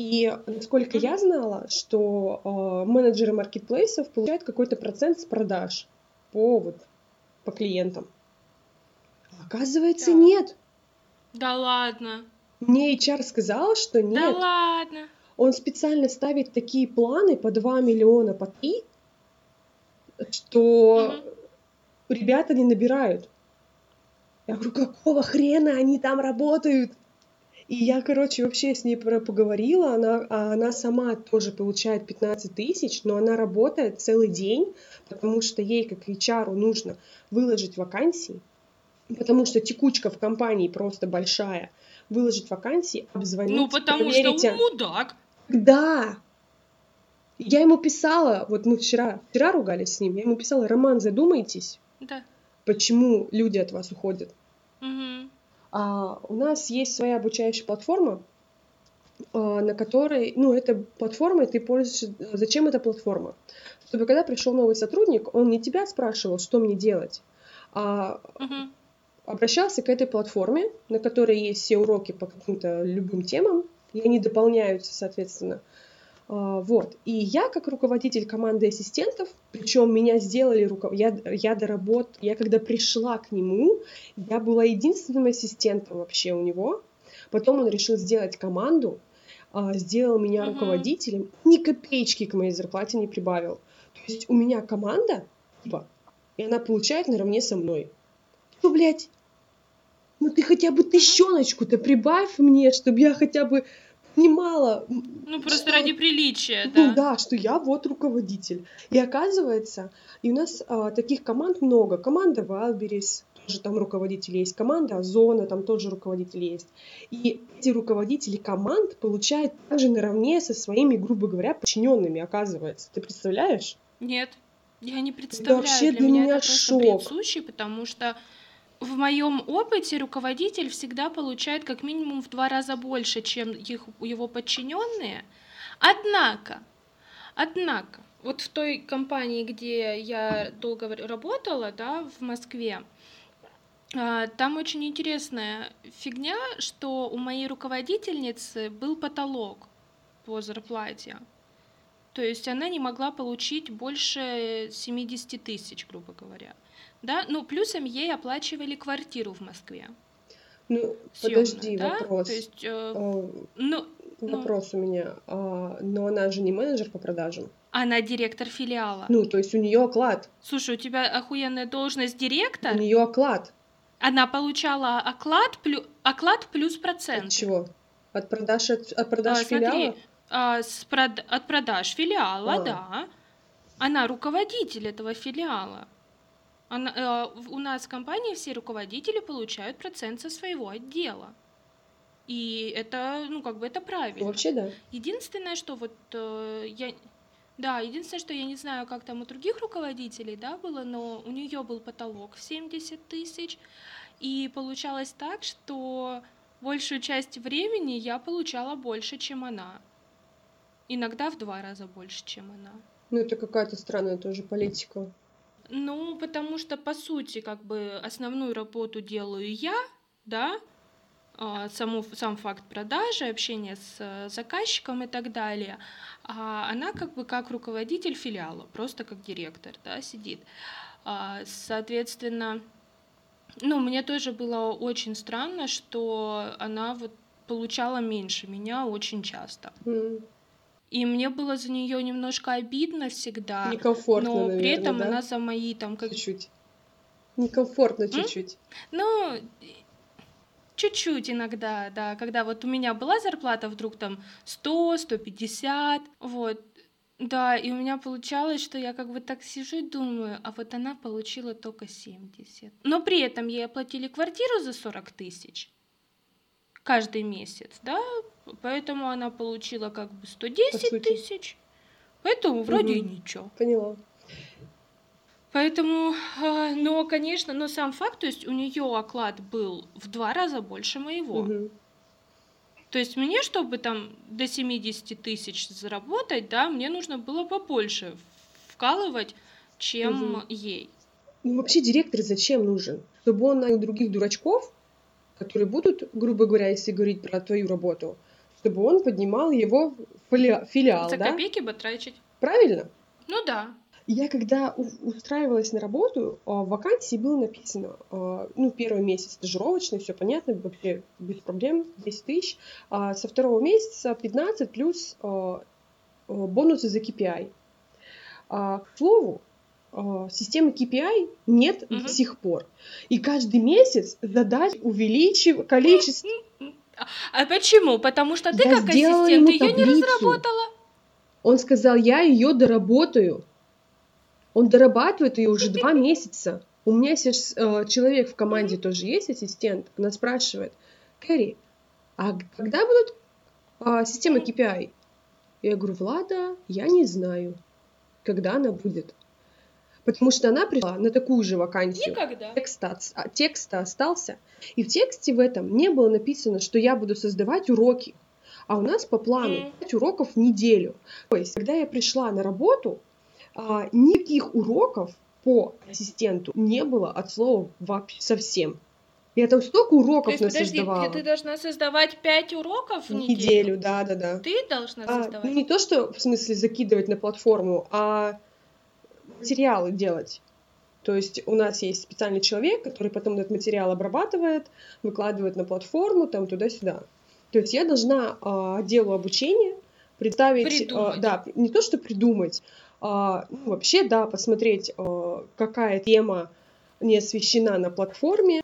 И насколько я знала, что э, менеджеры маркетплейсов получают какой-то процент с продаж по, вот, по клиентам. Оказывается, да. нет. Да ладно. Мне HR сказал, что нет. Да ладно. Он специально ставит такие планы по 2 миллиона, по 3, что угу. ребята не набирают. Я говорю, какого хрена они там работают? И я, короче, вообще с ней поговорила, она, а она сама тоже получает 15 тысяч, но она работает целый день, потому что ей, как HR, нужно выложить вакансии, потому что текучка в компании просто большая. Выложить вакансии, обзвонить, Ну, потому проверить... что он мудак. Да, я ему писала, вот мы вчера, вчера ругались с ним, я ему писала, Роман, задумайтесь, да. почему люди от вас уходят. Угу. А у нас есть своя обучающая платформа, а, на которой, ну, эта платформа, ты пользуешься... Зачем эта платформа? Чтобы когда пришел новый сотрудник, он не тебя спрашивал, что мне делать, а uh-huh. обращался к этой платформе, на которой есть все уроки по каким-то любым темам, и они дополняются, соответственно, а, вот. И я, как руководитель команды ассистентов, причем меня сделали руков... я, я доработ... я когда пришла к нему, я была единственным ассистентом вообще у него. Потом он решил сделать команду, а, сделал меня руководителем, ни копеечки к моей зарплате не прибавил. То есть у меня команда, типа, и она получает наравне со мной. Ну, блядь, ну ты хотя бы тыщеночку-то прибавь мне, чтобы я хотя бы понимала... Ну, просто что, ради приличия, да. Ну, да, что я вот руководитель. И оказывается, и у нас а, таких команд много. Команда Валберис, тоже там руководители есть. Команда Озона, там тоже руководители есть. И эти руководители команд получают также наравне со своими, грубо говоря, подчиненными, оказывается. Ты представляешь? Нет, я не представляю. Это вообще для, для меня, меня это шок. случай, потому что в моем опыте руководитель всегда получает как минимум в два раза больше, чем их, его подчиненные. Однако, однако, вот в той компании, где я долго работала, да, в Москве, а, там очень интересная фигня, что у моей руководительницы был потолок по зарплате. То есть она не могла получить больше 70 тысяч, грубо говоря. Да? Ну, плюсом ей оплачивали квартиру в Москве. Ну, Съемную, подожди, да? вопрос. То есть, э, а, ну, вопрос ну, у меня. А, но она же не менеджер по продажам. Она директор филиала. Ну, то есть у нее оклад. Слушай, у тебя охуенная должность директор. У нее оклад. Она получала оклад, плю, оклад плюс процент. От чего? От продаж, от, от продаж а, филиала? Смотри, а, с прод... от продаж филиала, а. да. Она руководитель этого филиала. Она, э, у нас в компании все руководители получают процент со своего отдела. И это, ну, как бы это правильно. Вообще, да. Единственное, что вот э, я... Да, единственное, что я не знаю, как там у других руководителей, да, было, но у нее был потолок в 70 тысяч, и получалось так, что большую часть времени я получала больше, чем она. Иногда в два раза больше, чем она. Ну, это какая-то странная тоже политика. Ну, потому что, по сути, как бы основную работу делаю я, да, а, саму, сам факт продажи, общения с заказчиком и так далее, а она как бы как руководитель филиала, просто как директор, да, сидит. А, соответственно, ну, мне тоже было очень странно, что она вот получала меньше меня очень часто. М, И мне было за нее немножко обидно всегда, Некомфортно, но при наверное, этом да? она за мои там как Чуть-чуть. Некомфортно чуть-чуть. Ну, чуть-чуть иногда, да, когда вот у меня была зарплата вдруг там 100, 150, вот, да, и у меня получалось, что я как бы так сижу и думаю, а вот она получила только 70. Но при этом ей оплатили квартиру за 40 тысяч каждый месяц, да, поэтому она получила как бы По 110 сути. тысяч, поэтому вроде и ничего. Поняла. Поэтому, а, но, конечно, но сам факт, то есть у нее оклад был в два раза больше моего. Мгм. То есть мне, чтобы там до 70 тысяч заработать, да, мне нужно было побольше вкалывать, чем Мгм. ей. Ну, вообще директор зачем нужен? Чтобы он нанял других дурачков, которые будут, грубо говоря, если говорить про твою работу, чтобы он поднимал его фили- филиал, За да? копейки бы тратить. Правильно? Ну да. Я когда устраивалась на работу, а, в вакансии было написано, а, ну, первый месяц стажировочный, все понятно, вообще без проблем, 10 тысяч. А со второго месяца 15 плюс бонусы за KPI. К слову, системы KPI нет Мгм. до сих пор. И каждый месяц задач увеличив количество. А- почему? Потому что ты Я как ассистент ее не разработала. Он сказал, я ее доработаю. Он дорабатывает ее уже два месяца. У меня сейчас э, человек в команде тоже есть, ассистент. Она спрашивает, Кэрри, а когда будут а, системы KPI? Я говорю, Влада, я не знаю, когда она будет. Потому что она пришла на такую же вакансию. Никогда. Текст, а, текст остался. И в тексте в этом не было написано, что я буду создавать уроки. А у нас по плану Мгм. 5 уроков в неделю. То есть, когда я пришла на работу, а, никаких уроков по ассистенту не было от слова вообще совсем. Я там столько То уроков есть, подожди, насоздавала. ты, ты должна создавать 5 уроков в неделю? неделю, да, да, да. Ты должна А, создавать? ну, не то, что в смысле закидывать на платформу, а материалы делать. То есть у нас есть специальный человек, который потом этот материал обрабатывает, выкладывает на платформу, там туда-сюда. То есть я должна а, отделу обучения представить, Придумать. да, не то, что придумать, а, ну, вообще, да, посмотреть, а, какая тема не освещена на платформе,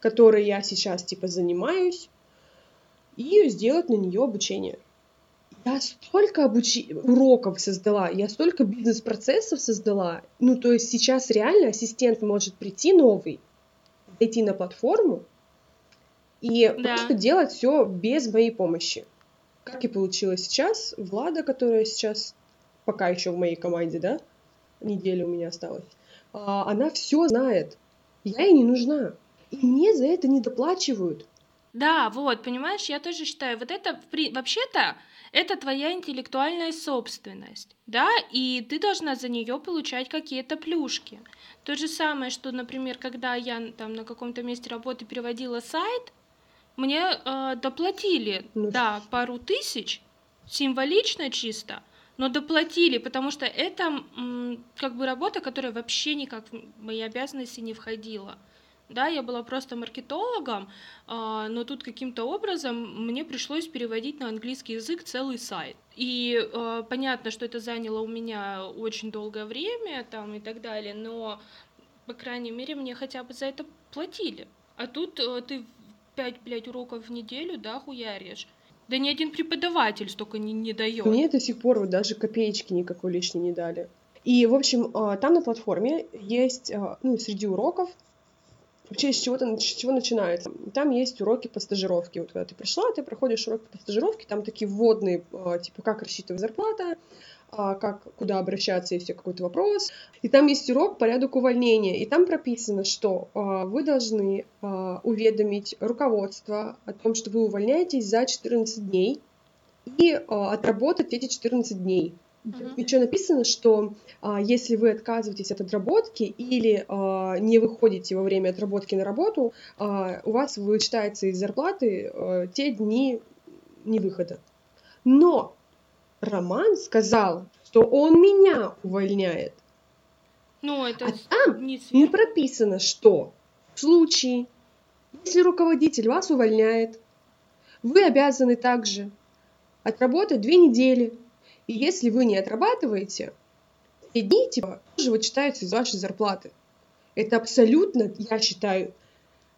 которой я сейчас, типа, занимаюсь, и сделать на нее обучение. Я столько обучи... уроков создала, я столько бизнес-процессов создала. Ну, то есть сейчас реально ассистент может прийти новый, зайти на платформу и Да. просто делать все без моей помощи. Как и получилось сейчас. Влада, которая сейчас пока еще в моей команде, да, неделя у меня осталась, а, она все знает. Я ей не нужна. И мне за это не доплачивают. Да, вот, понимаешь, я тоже считаю, вот это, при- вообще-то, это твоя интеллектуальная собственность, да, и ты должна за нее получать какие-то плюшки. То же самое, что, например, когда я там на каком-то месте работы переводила сайт, мне э, доплатили, Ну, да, пару тысяч, символично чисто, но доплатили, потому что это м, как бы работа, которая вообще никак в мои обязанности не входила. Да, я была просто маркетологом, а, но тут каким-то образом мне пришлось переводить на английский язык целый сайт. И а, понятно, что это заняло у меня очень долгое время там и так далее, но, по крайней мере, мне хотя бы за это платили. А тут э, ты 5, блядь, уроков в неделю, да, хуяришь. Да ни один преподаватель столько не, не дает. Мне до сих пор вот даже копеечки никакой лишней не дали. И, в общем, а, там на платформе есть, ну, среди уроков, вообще с чего, с чего начинается. Там есть уроки по стажировке. Вот когда ты пришла, ты проходишь урок по стажировке, там такие вводные, а, типа, как рассчитывать зарплата, как, куда обращаться, если какой-то вопрос. И там есть урок порядок увольнения. И там прописано, что а, вы должны а, уведомить руководство о том, что вы увольняетесь за 14 дней и отработать эти 14 дней. Uh-huh. Еще написано, что а, если вы отказываетесь от отработки или а, не выходите во время отработки на работу, а, у вас вычитается из зарплаты а, те дни невыхода. Но Роман сказал, что он меня увольняет. Ну, это а там не, не прописано, что в случае, если руководитель вас увольняет, вы обязаны также отработать две недели. И если вы не отрабатываете, эти дни типа тоже вычитаются из вашей зарплаты. Это абсолютно, я считаю,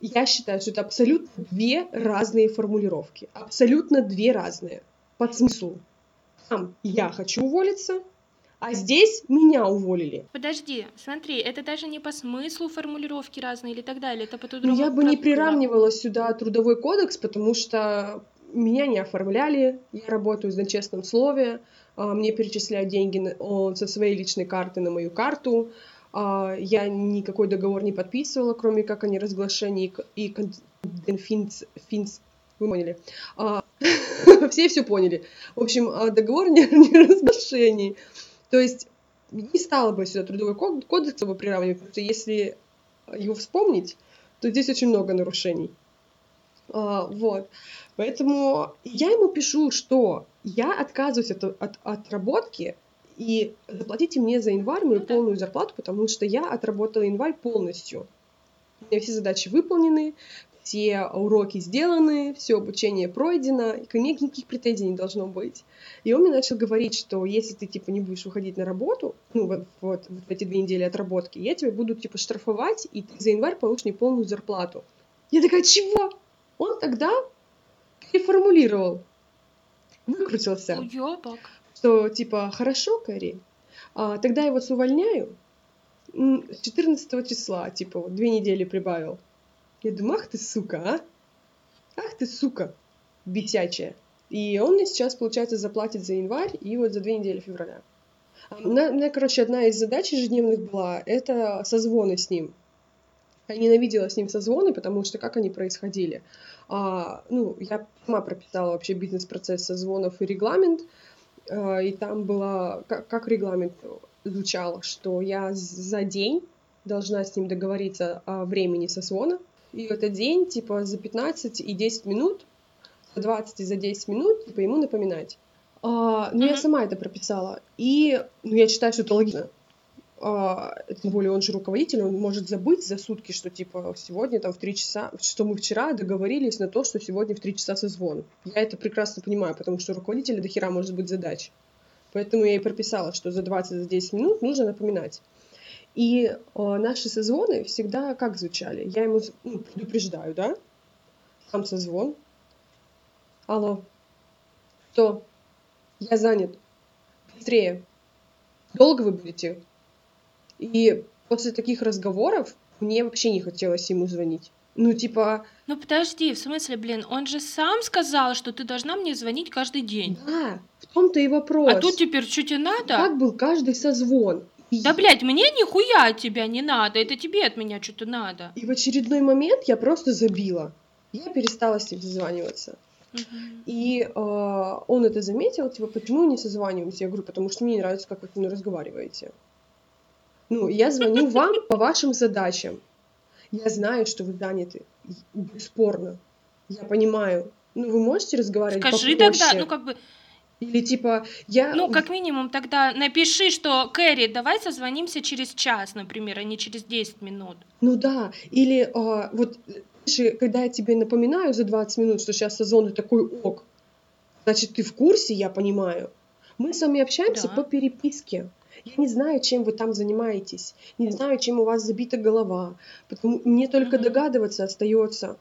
я считаю, что это абсолютно две разные формулировки. Абсолютно две разные. По смыслу. Там я хочу уволиться, а здесь меня уволили. Подожди, смотри, это даже не по смыслу формулировки разные или так далее, это по Ну, я бы не приравнивала сюда трудовой кодекс, потому что меня не оформляли, я работаю на честном слове, мне перечисляют деньги со своей личной карты на мою карту, а, я никакой договор не подписывала, кроме как о неразглашении и конфинц, финц, вы поняли. А, все все поняли. В общем, договор не, не разглашений. То есть не стала бы сюда трудовой кодекс бы приравнивать, потому что если его вспомнить, то здесь очень много нарушений. А, вот. Поэтому я ему пишу, что я отказываюсь от, от отработки, и заплатите мне за январь мою ну полную зарплату, потому что я отработала январь полностью. У меня все задачи выполнены, все уроки сделаны, все обучение пройдено, и ко мне никаких претензий не должно быть. И он мне начал говорить, что если ты, типа, не будешь уходить на работу, ну, вот, вот, вот эти две недели отработки, я тебя буду, типа, штрафовать, и ты за январь получишь неполную зарплату. Я такая, чего? Он тогда переформулировал, выкрутился. Уёбок. Что, типа, хорошо, Кэрри, а, тогда я вас увольняю, с 14 числа, типа, вот, две недели прибавил. Я думаю, ах ты сука, а? Ах ты сука, бесячая. И он мне сейчас, получается, заплатит за январь и вот за две недели февраля. У меня, короче, одна из задач ежедневных была — это созвоны с ним. Я ненавидела с ним созвоны, потому что как они происходили? А, ну, я сама прописала вообще бизнес-процесс созвонов и регламент, а, и там было, как, как регламент звучал, что я за день должна с ним договориться о времени созвона, и в этот день, типа, за 15 и 10 минут, за 20 и за 10 минут, типа, ему напоминать. А, ну, mm-hmm. я сама это прописала. И, ну, я считаю, что это логично. А, тем более он же руководитель, он может забыть за сутки, что, типа, сегодня там в 3 часа, что мы вчера договорились на то, что сегодня в 3 часа созвон. Я это прекрасно понимаю, потому что руководителя до хера может быть задач. Поэтому я и прописала, что за 20-10 минут нужно напоминать. И э, наши созвоны всегда как звучали? Я ему ну, предупреждаю, да? Сам созвон. Алло. Что? Я занят. Быстрее. Долго вы будете? И после таких разговоров мне вообще не хотелось ему звонить. Ну, типа... Ну, подожди, в смысле, блин, он же сам сказал, что ты должна мне звонить каждый день. Да, в том-то и вопрос. А тут теперь что тебе надо? Как был каждый созвон? Да, блядь, мне нихуя от тебя не надо, это тебе от меня что-то надо. И в очередной момент я просто забила. Я перестала с ним созваниваться. И э, он это заметил, типа, почему не созваниваемся? Я говорю, потому что мне не нравится, как вы со мной разговариваете. Ну, я звоню вам по вашим задачам. Я знаю, что вы заняты. Бесспорно. Я понимаю. Ну, вы можете разговаривать Скажи попроще. тогда, ну, как бы, или типа я... Ну, как минимум, тогда напиши, что Кэрри, давай созвонимся через час, например, а не через 10 минут. Ну да, или а, вот когда я тебе напоминаю за 20 минут, что сейчас сезон такой ок, значит, ты в курсе, я понимаю. Мы с вами общаемся да. по переписке. Я не знаю, чем вы там занимаетесь, не знаю, чем у вас забита голова. Потому мне только mm-hmm. догадываться остается.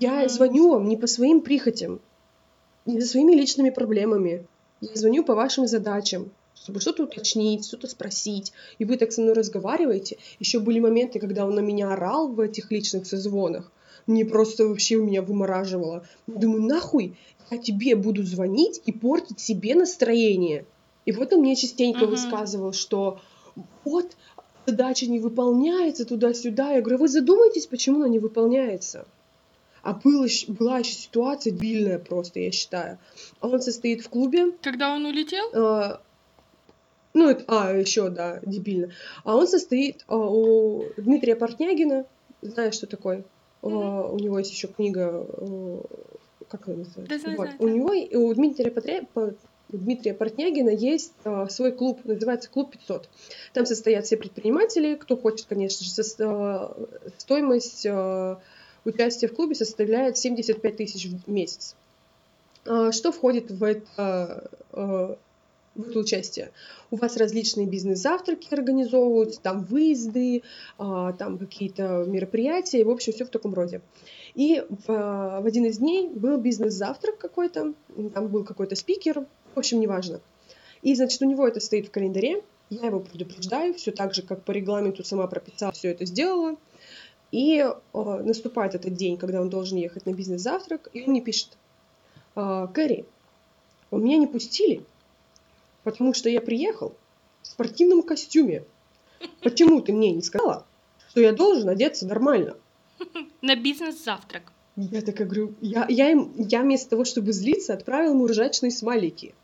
Я mm-hmm. звоню вам не по своим прихотям не за своими личными проблемами. Я звоню по вашим задачам, чтобы что-то уточнить, что-то спросить. И вы так со мной разговариваете. Еще были моменты, когда он на меня орал в этих личных созвонах. Мне просто вообще меня вымораживало. Думаю, нахуй я тебе буду звонить и портить себе настроение. И вот он мне частенько uh-huh. высказывал, что вот задача не выполняется туда-сюда. Я говорю, вы задумайтесь, почему она не выполняется. А было, была еще ситуация дебильная просто, я считаю. Он состоит в клубе. Когда он улетел? Э, Ну, это, а, еще, да, дебильно. А он состоит а, у Дмитрия Портнягина. Знаешь, что такое? Mm-hmm. А, у него есть еще книга, а, как она называется? Да, вот. знаю, у него, у Дмитрия Патре... У Дмитрия Портнягина есть а, свой клуб, называется Клуб 500. Там состоят все предприниматели, кто хочет, конечно же, а, стоимость а, участия в клубе составляет 75 тысяч в месяц. Что входит в это, в это участие. У вас различные бизнес-завтраки организовываются, там выезды, там какие-то мероприятия, в общем, все в таком роде. И в, в один из дней был бизнес-завтрак какой-то, там был какой-то спикер, в общем, неважно. И, значит, у него это стоит в календаре, я его предупреждаю, все так же, как по регламенту сама прописала, все это сделала. И э, наступает этот день, когда он должен ехать на бизнес-завтрак, и он мне пишет, Кэрри, у меня не пустили, потому что я приехал в спортивном костюме. Почему ты мне не сказала, что я должен одеться нормально? На бизнес-завтрак. Я так говорю, я, я, им, я вместо того, чтобы злиться, отправил ему ржачные смайлики.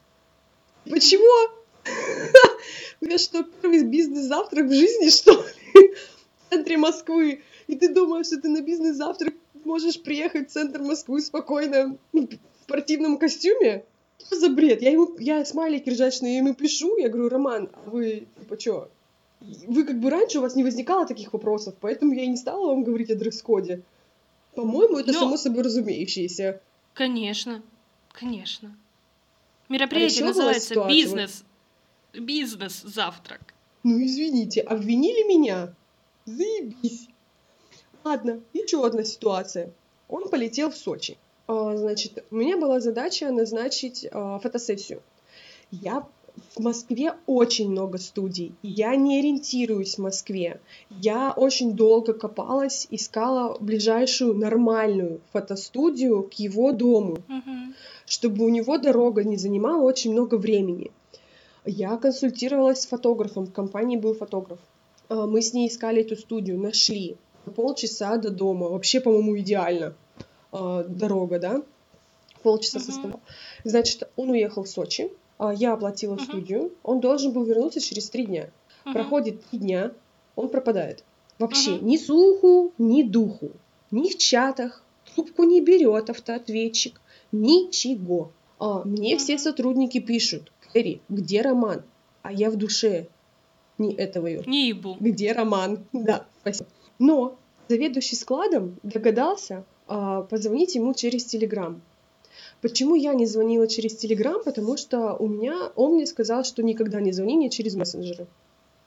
Почему? У меня что, первый бизнес-завтрак в жизни, что ли? В центре Москвы. И ты думаешь, что ты на бизнес-завтрак можешь приехать в центр Москвы спокойно в спортивном костюме? Что за бред? Я ему, я смайлики ржачные ему пишу, я говорю, Роман, а вы, типа, что? Вы как бы раньше у вас не возникало таких вопросов, поэтому я и не стала вам говорить о дресс-коде. По-моему, это Но... само собой разумеющееся. Конечно, конечно. Мероприятие а называется бизнес. Вот... Бизнес-завтрак. Ну, извините, обвинили меня? Заебись. Ладно, еще одна ситуация. Он полетел в Сочи. А, значит, у меня была задача назначить а, фотосессию. Я в Москве очень много студий. Я не ориентируюсь в Москве. Я очень долго копалась, искала ближайшую нормальную фотостудию к его дому, uh-huh. Чтобы у него дорога не занимала очень много времени. Я консультировалась с фотографом, в компании был фотограф. А, мы с ней искали эту студию, нашли. Полчаса до дома. Вообще, по-моему, идеально э, дорога, да, полчаса uh-huh. составлял. Значит, он уехал в Сочи, э, я оплатила uh-huh. студию, он должен был вернуться через три дня. Uh-huh. Проходит три дня, он пропадает. Вообще uh-huh. ни слуху, ни духу, ни в чатах, трубку не берет автоответчик, ничего. А мне все сотрудники пишут, Кэрри, где Роман? А я в душе не этого ее. Не ебу. Где Роман? Да, спасибо. Но заведующий складом догадался, а, позвонить ему через Телеграм. Почему я не звонила через Телеграм? Потому что у меня он мне сказал, что никогда не звони мне через мессенджеры.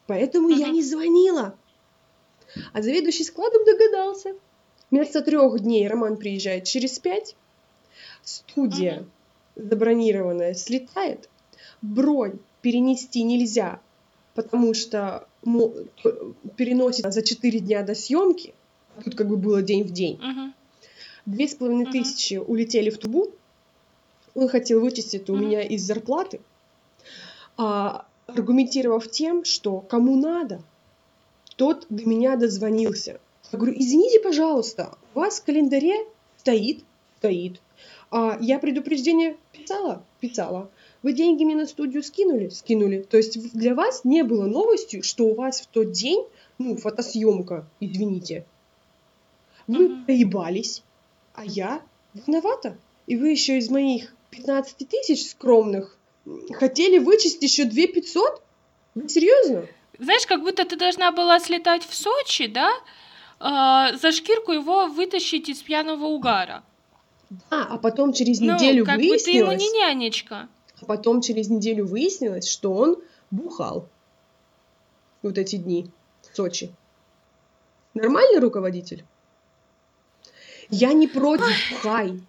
Поэтому я не звонила. А заведующий складом догадался. Вместо трех дней Роман приезжает через пять. Студия uh-huh. забронированная слетает. Бронь перенести нельзя, потому что переносит за четыре дня до съемки. Тут как бы было день в день. Две с половиной тысячи улетели в трубу. Он хотел вычесть это у меня из зарплаты, а, аргументировав тем, что кому надо, тот до меня дозвонился. Я говорю, извините, пожалуйста, у вас в календаре стоит, стоит. А я предупреждение писала? Писала. Вы деньги мне на студию скинули? Скинули. То есть для вас не было новостью, что у вас в тот день, ну, фотосъемка, извините. Вы uh-huh. проебались, а я виновата. И вы еще из моих 15 тысяч скромных хотели вычесть еще 2 500? Вы серьезно? Знаешь, как будто ты должна была слетать в Сочи, да? Э, за шкирку его вытащить из пьяного угара. Да, а потом через ну, неделю как выяснилось... как бы ты ему не нянечка. А потом через неделю выяснилось, что он бухал вот эти дни в Сочи. Нормальный руководитель? Я не против, хай,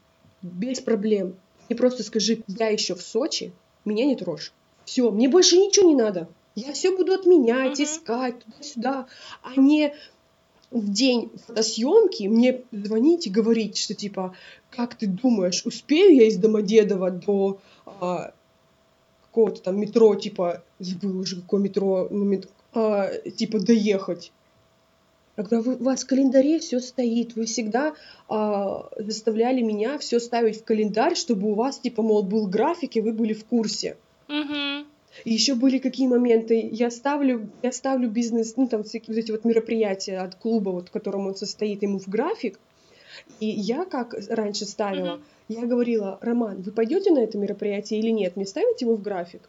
без проблем. Ты просто скажи, я еще в Сочи, меня не трожь. Все, мне больше ничего не надо. Я все буду отменять, uh-huh. искать туда-сюда, а не в день фотосъемки мне звонить и говорить, что типа, как ты думаешь, успею я из Домодедова до а, какого-то там метро, типа, забыл уже какое метро, ну, мет, а, типа, доехать. Когда у вас в календаре все стоит, вы всегда а, заставляли меня все ставить в календарь, чтобы у вас, типа, мол, был график, и вы были в курсе. Угу. И еще были какие моменты, я ставлю, я ставлю бизнес, ну там всякие вот эти вот мероприятия от клуба, вот в котором он состоит, ему в график, и я как раньше ставила, mm-hmm. я говорила, Роман, вы пойдете на это мероприятие или нет, мне ставить его в график?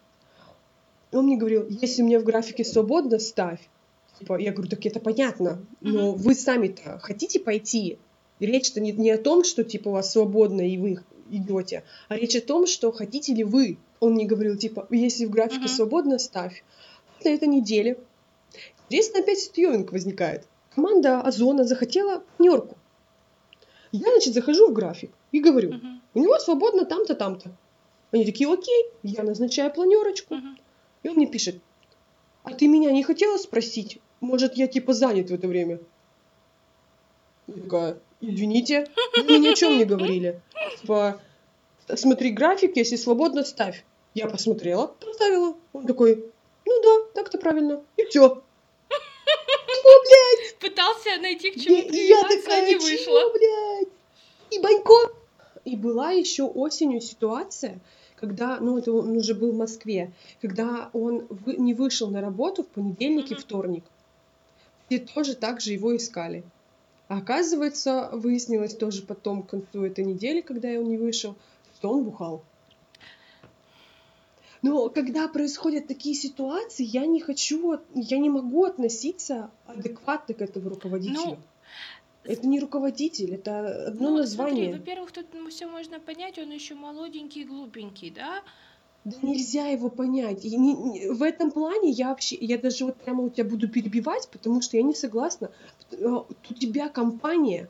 И он мне говорил, если у меня в графике свободно, ставь. Типа, я говорю, так это понятно, но mm-hmm. вы сами-то хотите пойти? Речь-то не, не о том, что типа у вас свободно и вы идете, а речь о том, что хотите ли вы. Он мне говорил, типа, если в графике mm-hmm. свободно, ставь. На этой неделе. Интересно опять стьюинг возникает. Команда Озона захотела нерку. Я, значит, захожу в график и говорю, у него свободно там-то, там-то. Они такие, окей, я назначаю планерочку. И он мне пишет, а ты меня не хотела спросить? Может, я типа занят в это время? Я такая, извините, вы мне о чем не говорили? Типа, смотри график, если свободно, ставь. Я посмотрела, поставила. Он такой, ну да, так-то правильно. И все. Чего, блядь? Пытался найти к чему привязаться, а не вышло. блядь? И банько. И была еще осенью ситуация, когда, ну, это он уже был в Москве, когда он вы, не вышел на работу в понедельник и вторник. И тоже так же его искали. А оказывается, выяснилось тоже потом к концу этой недели, когда он не вышел, что он бухал. Но когда происходят такие ситуации, я не хочу, я не могу относиться адекватно к этому руководителю. Ну, это не руководитель, это одно ну, название. Смотри, во-первых, тут все можно понять, он еще молоденький и глупенький, да? Да нельзя его понять. И не, не, в этом плане я вообще, я даже вот прямо у тебя буду перебивать, потому что я не согласна. Э, у тебя компания,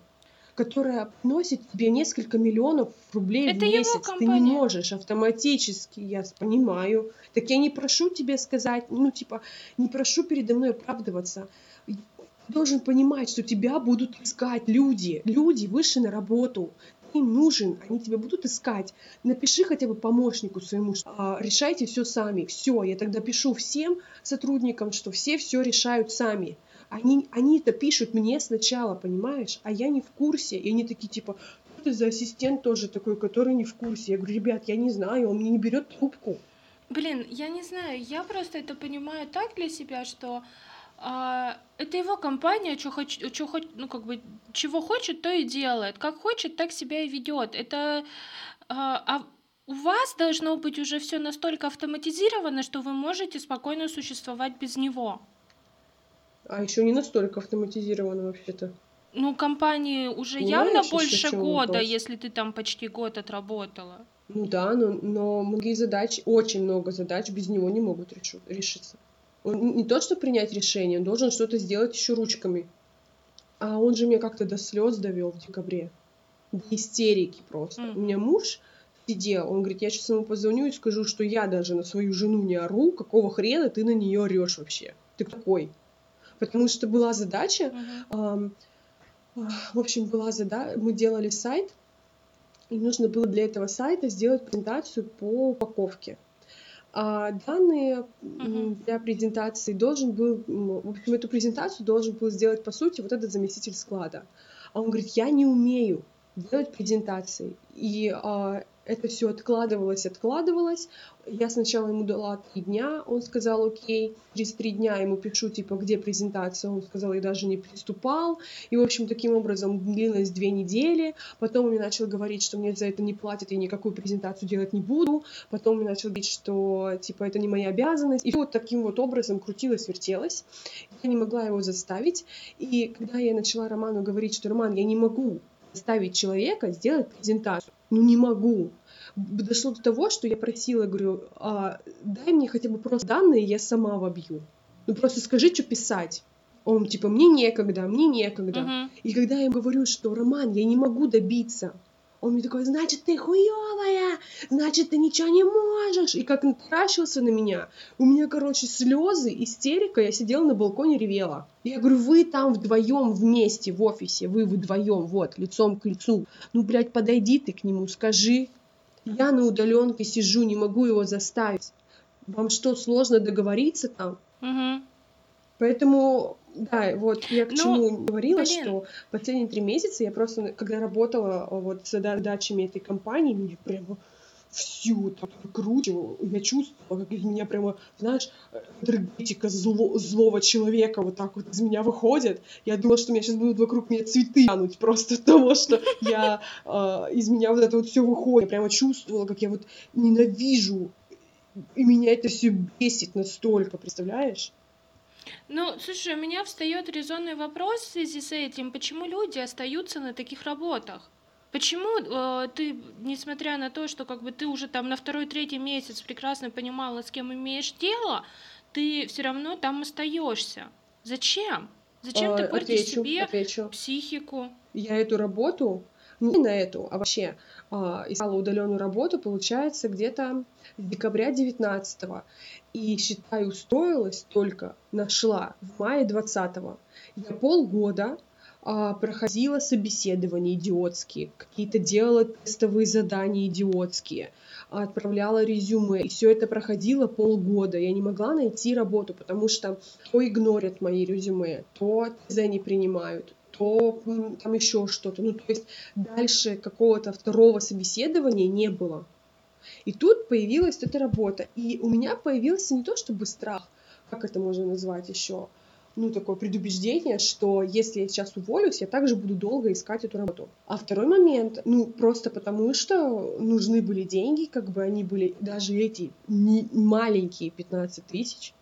которая носит тебе несколько миллионов рублей Это в месяц. Ты не можешь автоматически, я понимаю. Так я не прошу тебе сказать, ну, типа, не прошу передо мной оправдываться. Ты должен понимать, что тебя будут искать люди. Люди вышли на работу. Им нужен, они тебя будут искать. Напиши хотя бы помощнику своему, а, решайте все сами. Все, я тогда пишу всем сотрудникам, что все все решают сами. Они, они это пишут мне сначала, понимаешь? А я не в курсе. И они такие, типа, что ты за ассистент тоже такой, который не в курсе? Я говорю, ребят, я не знаю, он мне не берет трубку. Блин, я не знаю, я просто это понимаю так для себя, что а, это его компания, что хочет, что хочет, ну как бы чего хочет, то и делает, как хочет, так себя и ведет. Это а, а у вас должно быть уже все настолько автоматизировано, что вы можете спокойно существовать без него. А еще не настолько автоматизировано вообще-то. Ну, компании уже Понимаешь, явно больше года, вопрос? если ты там почти год отработала. Ну да, но, но многие задачи, очень много задач без него не могут решу, решиться. Он не то, что принять решение, он должен что-то сделать еще ручками. А он же меня как-то до слез довел в декабре. До истерики просто. Mm. У меня муж сидел, он говорит, я сейчас ему позвоню и скажу, что я даже на свою жену не ору, какого хрена ты на нее орешь вообще? Ты какой? Потому что была задача, uh-huh. э, в общем, была задача, мы делали сайт, и нужно было для этого сайта сделать презентацию по упаковке. А данные uh-huh. для презентации должен был, в общем, эту презентацию должен был сделать, по сути, вот этот заместитель склада. А он говорит, я не умею делать презентации. И а, это все откладывалось, откладывалось. Я сначала ему дала три дня, он сказал, окей. Через три дня ему пишу, типа, где презентация, он сказал, я даже не приступал. И, в общем, таким образом длилось две недели. Потом он мне начал говорить, что мне за это не платят, и никакую презентацию делать не буду. Потом он мне начал говорить, что, типа, это не моя обязанность. И вот таким вот образом крутилось, вертелось. Я не могла его заставить. И когда я начала Роману говорить, что, Роман, я не могу заставить человека сделать презентацию, ну не могу. Дошло до того, что я просила, говорю, а, дай мне хотя бы просто данные, я сама вобью. Ну просто скажи, что писать. Он типа, мне некогда, мне некогда. Uh-huh. И когда я ему говорю, что, Роман, я не могу добиться, он мне такой, значит, ты хуевая, значит, ты ничего не можешь. И как он таращился на меня, у меня, короче, слезы, истерика, я сидела на балконе, ревела. Я говорю, вы там вдвоем вместе в офисе, вы вдвоем, вот, лицом к лицу. Ну, блядь, подойди ты к нему, скажи. Я на удаленке сижу, не могу его заставить. Вам что, сложно договориться там? Угу. Поэтому да, вот я к Но, чему говорила, блин. что последние три месяца я просто, когда работала вот с задачами этой компании, мне прямо всю так выкручивал. Я чувствовала, как из меня прямо, знаешь, энергетика зло, злого человека вот так вот из меня выходит. Я думала, что у меня сейчас будут вокруг меня цветы тянуть просто от того, что я э, из меня вот это вот все выходит. Я прямо чувствовала, как я вот ненавижу, и меня это все бесит настолько, представляешь? Ну, слушай, у меня встает резонный вопрос в связи с этим, почему люди остаются на таких работах? Почему э, ты, несмотря на то, что как бы ты уже там на второй-третий месяц прекрасно понимала, с кем имеешь дело, ты все равно там остаешься? Зачем? Зачем А, ты портишь отвечу, себе отвечу. психику? Я эту работу, не на эту, а вообще, а, искала удаленную работу, получается, где-то с декабря 19 И, считай, устроилась только, нашла в мае 20 Я полгода а, проходила собеседования идиотские, какие-то делала тестовые задания идиотские, отправляла резюме, и все это проходило полгода. Я не могла найти работу, потому что то игнорят мои резюме, то ТЗ не принимают, то там еще что-то. Ну, то есть дальше какого-то второго собеседования не было. И тут появилась эта работа. И у меня появился не то чтобы страх, как это можно назвать еще, ну, такое предубеждение, что если я сейчас уволюсь, я также буду долго искать эту работу. А второй момент, ну, просто потому что нужны были деньги, как бы они были, даже эти маленькие 15 тысяч,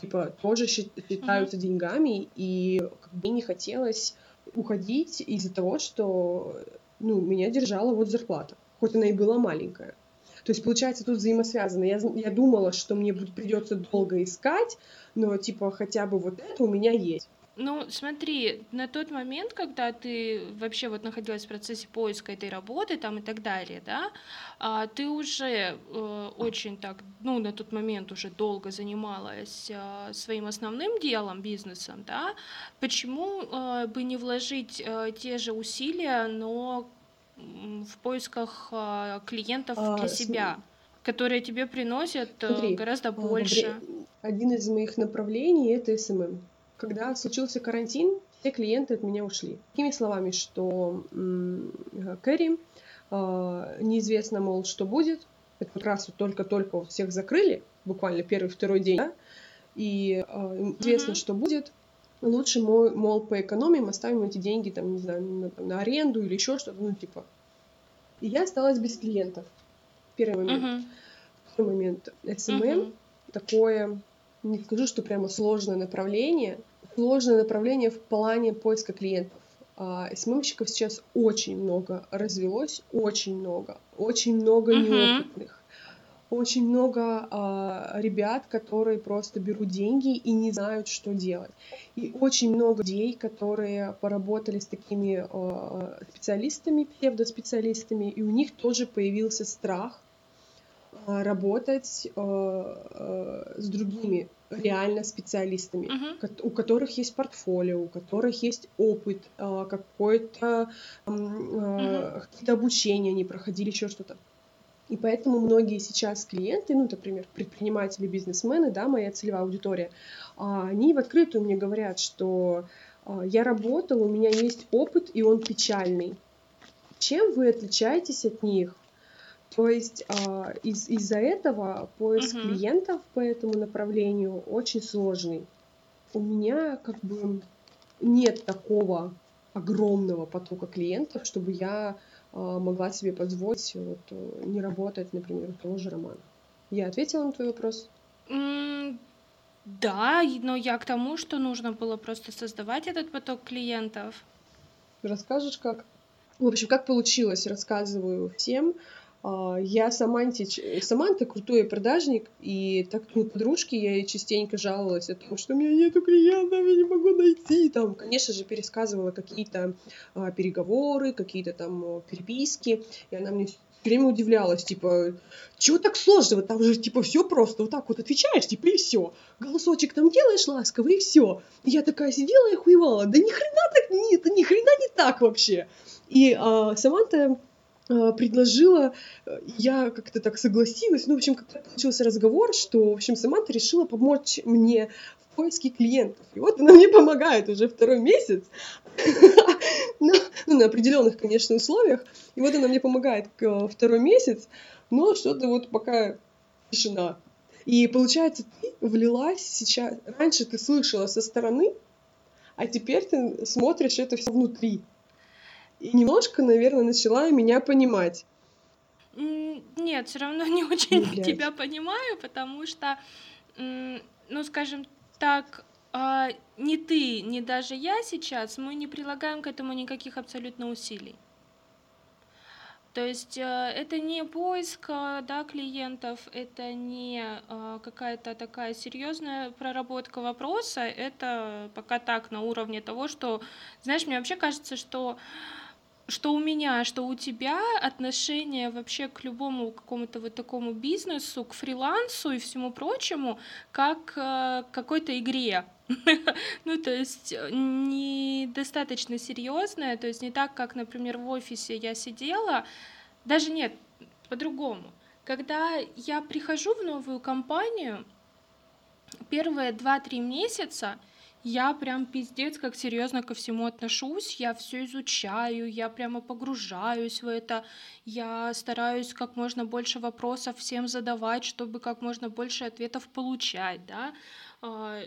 типа, тоже счит- считаются деньгами, и как бы мне не хотелось уходить из-за того, что, ну, меня держала вот зарплата, хоть она и была маленькая. То есть, получается, тут взаимосвязано. Я, я думала, что мне будет, придется долго искать, но, типа, хотя бы вот это у меня есть. Ну, смотри, на тот момент, когда ты вообще вот находилась в процессе поиска этой работы там и так далее, да, а, ты уже э, очень так, ну, на тот момент уже долго занималась а, своим основным делом, бизнесом, да, почему э, бы не вложить э, те же усилия, но в поисках а, клиентов для себя, которые тебе приносят Смотри, гораздо больше? вре- один из моих направлений — это SMM. Когда случился карантин, все клиенты от меня ушли. Такими словами, что Кэрри, а, неизвестно, мол, что будет. Это как раз вот только-только всех закрыли, буквально первый-второй день, да? и а, известно, Мгм. что будет. Лучше, мол, мол, поэкономим, оставим эти деньги там, не знаю, на, там, на аренду или еще что-то, ну, типа. И я осталась без клиентов. Первый момент. Мгм. Второй момент. SMM Мгм. такое, не скажу, что прямо сложное направление. Сложное направление в плане поиска клиентов. А SMM-щиков сейчас очень много развелось, очень много. Очень много неопытных. Очень много а, ребят, которые просто берут деньги и не знают, что делать. И очень много людей, которые поработали с такими а, специалистами, псевдоспециалистами, и у них тоже появился страх работать а, а, с другими реально специалистами, кот- у которых есть портфолио, у которых есть опыт, а, какой-то м, а, какие-то обучения они проходили, еще что-то. И поэтому многие сейчас клиенты, ну, например, предприниматели, бизнесмены, да, моя целевая аудитория, а, они в открытую мне говорят, что а, я работал, у меня есть опыт, и он печальный. Чем вы отличаетесь от них? То есть а, из- из-за этого поиск Мгм. клиентов по этому направлению очень сложный. У меня как бы нет такого огромного потока клиентов, чтобы я а, могла себе позволить вот, э, не работать, например, у того же Романа. Я ответила на твой вопрос? М, Да, но я к тому, что нужно было просто создавать этот поток клиентов. Расскажешь, как? В общем, как получилось, рассказываю всем. А, Я Самантич, Саманта крутой продажник, и так мы подружки, я ей частенько жаловалась о том, что у меня нету клиентов, я не могу найти. Там, конечно же, пересказывала какие-то а, переговоры, какие-то там переписки, и она мне все время удивлялась, типа, чего так сложного, там же, типа, все просто, вот так вот отвечаешь, типа, и все. Голосочек там делаешь ласковый, и все. Я такая сидела и охуевала, да ни хрена так не, это ни хрена не так вообще. И а, Саманта предложила, э, я как-то так согласилась, ну, в общем, как-то получился разговор, что, в общем, Саманта решила помочь мне в поиске клиентов. И вот она мне помогает уже второй месяц, ну, ну, на определенных, конечно, условиях. И вот она мне помогает к- второй месяц, но что-то вот пока тишина. И получается, ты влилась сейчас... Раньше ты слышала со стороны, а теперь ты смотришь это все внутри. И немножко, наверное, начала меня понимать. Нет, все равно не очень Блядь. тебя понимаю, потому что, ну, скажем так, а, ни ты, ни даже я сейчас, мы не прилагаем к этому никаких абсолютно усилий. То есть э, это не поиск э, да, клиентов, это не э, какая-то такая серьезная проработка вопроса, это пока так на уровне того, что, знаешь, мне вообще кажется, что что у меня, что у тебя отношение вообще к любому какому-то вот такому бизнесу, к фрилансу и всему прочему, как к какой-то игре. Ну, то есть недостаточно серьезное, то есть не так, как, например, в офисе я сидела, даже нет, по-другому. Когда я прихожу в новую компанию, первые 2-3 месяца я прям пиздец как серьезно ко всему отношусь, я все изучаю, я прямо погружаюсь в это, я стараюсь как можно больше вопросов всем задавать, чтобы как можно больше ответов получать, да, а,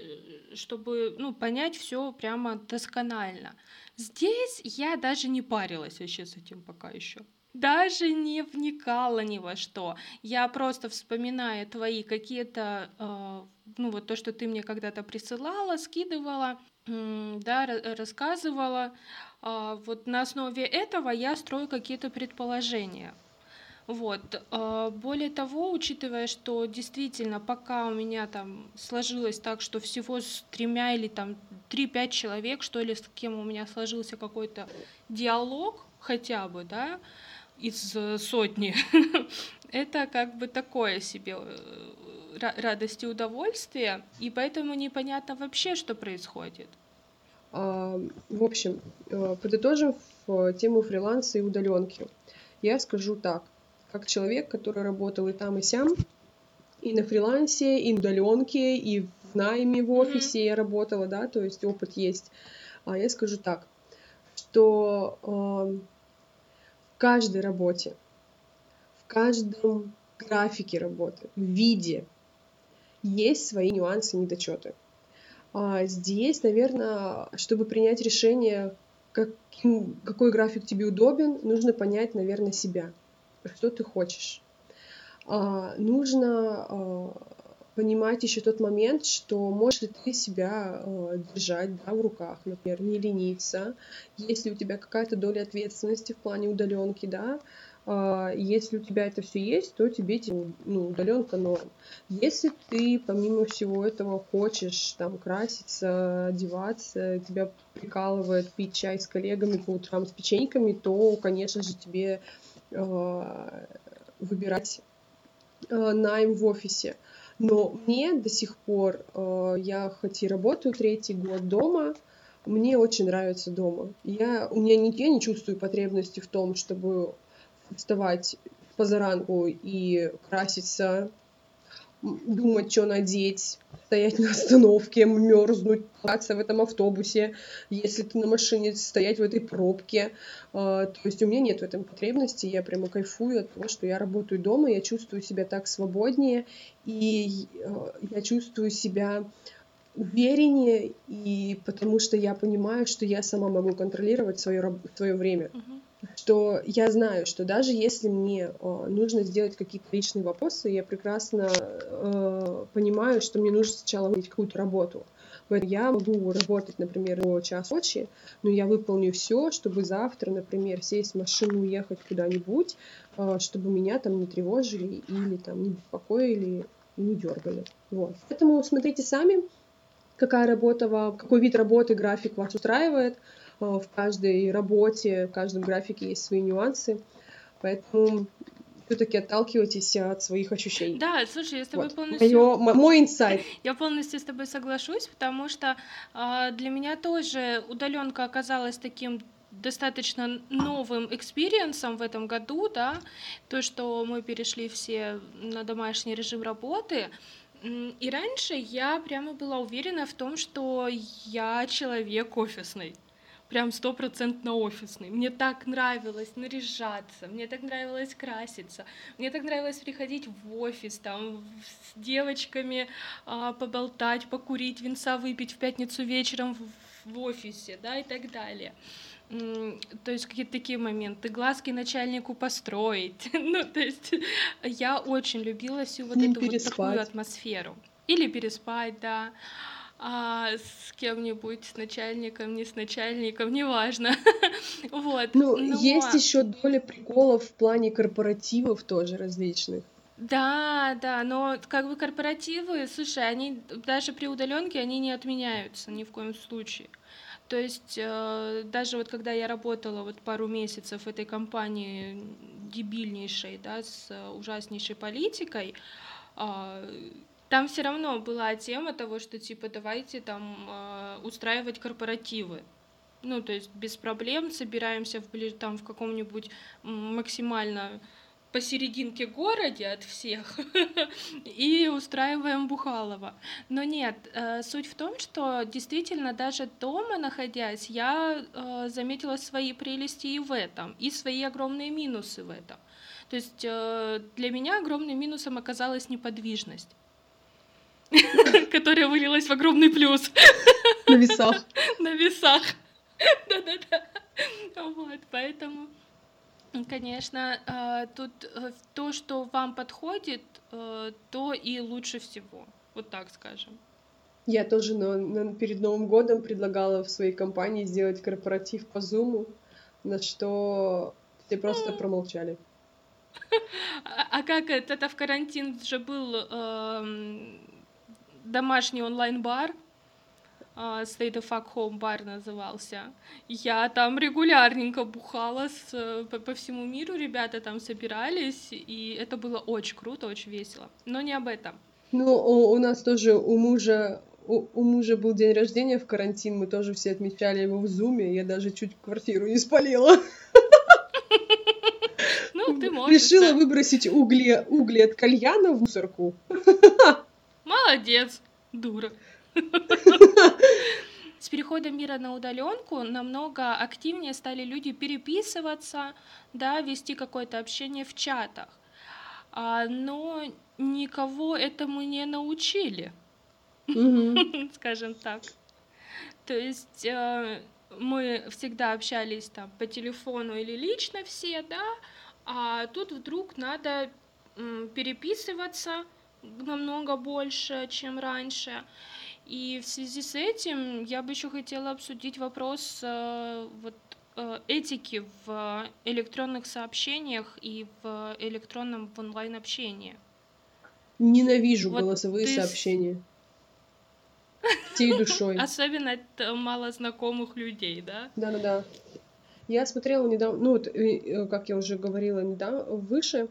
чтобы ну, понять все прямо досконально. Здесь я даже не парилась вообще с этим пока еще даже не вникала ни во что. Я просто вспоминаю твои какие-то, э, ну вот то, что ты мне когда-то присылала, скидывала, э, да, рассказывала. Э, вот на основе этого я строю какие-то предположения. Вот. А, более того, учитывая, что действительно пока у меня там сложилось так, что всего с тремя или там три-пять человек, что ли, с кем у меня сложился какой-то диалог хотя бы, да, из э, сотни. Это как бы такое себе э, радость и удовольствие, и поэтому непонятно вообще, что происходит. А, в общем, э, подытожим в тему фриланса и удаленки. Я скажу так, как человек, который работал и там, и сям, и на фрилансе, и на удаленке, и в найме в офисе mm-hmm. я работала, да, то есть опыт есть. А я скажу так, что каждой работе, в каждом графике работы, в виде есть свои нюансы, недочеты. А здесь, наверное, чтобы принять решение, каким, какой график тебе удобен, нужно понять, наверное, себя, что ты хочешь. А, нужно а, понимать еще тот момент, что можешь ли ты себя э, держать да, в руках, например, не лениться, если у тебя какая-то доля ответственности в плане удаленки, да, э, если у тебя это все есть, то тебе ну, удаленка норм. Если ты помимо всего этого хочешь там краситься, одеваться, тебя прикалывает пить чай с коллегами по утрам с печеньками, то, конечно же, тебе э, выбирать э, найм в офисе. Но мне до сих пор, э, я хоть и работаю третий год дома, мне очень нравится дома. Я, у меня не, я не чувствую потребности в том, чтобы вставать позаранку и краситься думать, что надеть, стоять на остановке, мерзнуть, плакаться в этом автобусе, если ты на машине, стоять в этой пробке. А, то есть у меня нет в этом потребности, я прямо кайфую от того, что я работаю дома, я чувствую себя так свободнее, и а, я чувствую себя увереннее, и потому что я понимаю, что я сама могу контролировать свое, свое время. Uh-huh что я знаю, что даже если мне э, нужно сделать какие-то личные вопросы, я прекрасно э, понимаю, что мне нужно сначала выполнить какую-то работу. Поэтому я могу работать, например, до час ночи, но я выполню все, чтобы завтра, например, сесть в машину, уехать куда-нибудь, э, чтобы меня там не тревожили или там не беспокоили и не дергали. Вот. Поэтому смотрите сами, какая работа вам, какой вид работы, график вас устраивает. Э, в каждой работе, в каждом графике есть свои нюансы, поэтому все-таки отталкивайтесь от своих ощущений. Да, слушай, я с тобой вот. полностью... Моё, мой инсайт. Я полностью с тобой соглашусь, потому что э, для меня тоже удаленка оказалась таким достаточно новым experience ом в этом году, да, то, что мы перешли все на домашний режим работы, и раньше я прямо была уверена в том, что я человек офисный прям стопроцентно офисный. Мне так нравилось наряжаться, мне так нравилось краситься, мне так нравилось приходить в офис, там, с девочками а, поболтать, покурить, винца выпить в пятницу вечером в, в офисе, да, и так далее. То есть какие-то такие моменты, глазки начальнику построить. ну, то есть я очень любила всю вот эту вот такую атмосферу. Или переспать, да а, с кем-нибудь, с начальником, не с начальником, неважно. вот. Ну, Но... есть еще доля приколов в плане корпоративов тоже различных. Да, да, но как бы корпоративы, слушай, они даже при удаленке они не отменяются ни в коем случае. То есть э, даже вот когда я работала вот пару месяцев в этой компании дебильнейшей, да, с ужаснейшей политикой, э, там все равно была тема того, что типа давайте там э, устраивать корпоративы. Ну, то есть без проблем собираемся в, там в каком-нибудь максимально посерединке городе от всех и устраиваем Бухалова. Но нет, э, суть в том, что действительно даже дома находясь, я э, заметила свои прелести и в этом, и свои огромные минусы в этом. То есть э, для меня огромным минусом оказалась неподвижность. которая вылилась в огромный плюс. На весах. На весах. Да-да-да. Вот, поэтому, конечно, э, тут э, то, что вам подходит, э, то и лучше всего. Вот так скажем. Я тоже на, на, перед Новым годом предлагала в своей компании сделать корпоратив по Зуму, на что все просто промолчали. А, а как это, это в карантин же был эм, домашний онлайн-бар, а, State of Fuck Home бар назывался. Я там регулярненько бухала с, э, по, по всему миру, ребята там собирались, и это было очень круто, очень весело. Но не об этом. Ну, у, у нас тоже у мужа у, у мужа был день рождения в карантин, мы тоже все отмечали его в зуме, я даже чуть квартиру не спалила. Ну, ты можешь. Решила выбросить угли, угли от кальяна в мусорку. Молодец, дура. С переходом мира на удаленку намного активнее стали люди переписываться, да, вести какое-то общение в чатах. А, но никого этому не научили, скажем так. То есть э, мы всегда общались там по телефону или лично все, да, а тут вдруг надо переписываться, намного больше, чем раньше. И в связи с этим я бы еще хотела обсудить вопрос э, вот, э, этики в электронных сообщениях и в электронном в онлайн общении. Ненавижу вот голосовые ты... сообщения. Всей душой. Особенно от малознакомых людей, да? Да-да-да. Я смотрела недавно, ну вот, э, как я уже говорила недавно, выше,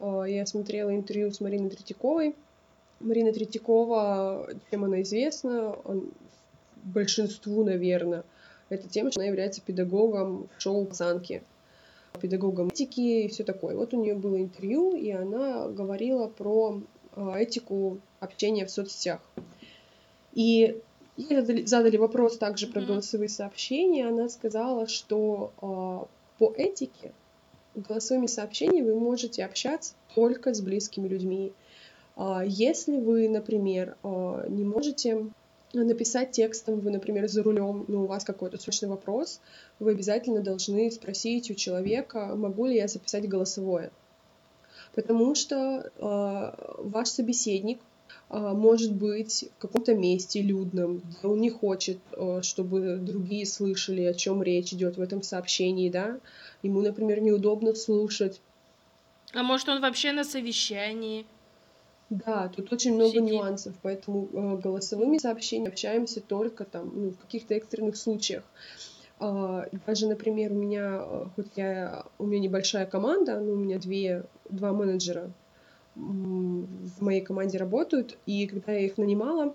я смотрела интервью с Мариной Третьяковой. Марина Третьякова, чем она известна, он, большинству, наверное, это тем, что она является педагогом шоу «Пацанки», педагогом этики и все такое. Вот у нее было интервью, и она говорила про а, этику общения в соцсетях. И ей задали, задали вопрос также про голосовые сообщения. Она сказала, что э, по этике голосовыми сообщениями вы можете общаться только с близкими людьми. А, если вы, например, а, не можете написать текстом, вы, например, за рулем, но у вас какой-то срочный вопрос, вы обязательно должны спросить у человека, могу ли я записать голосовое. Потому что э, ваш собеседник а, может быть в каком-то месте людном, где он не хочет, а, чтобы другие слышали, о чем речь идет в этом сообщении, да. Ему, например, неудобно слушать. А может, он вообще на совещании? Да, тут очень много Сидит. нюансов, поэтому э, голосовыми сообщениями общаемся только там, ну, в каких-то экстренных случаях. Э, даже, например, у меня, хоть я, у меня небольшая команда, ну, у меня две, два менеджера, в моей команде работают, и когда я их нанимала,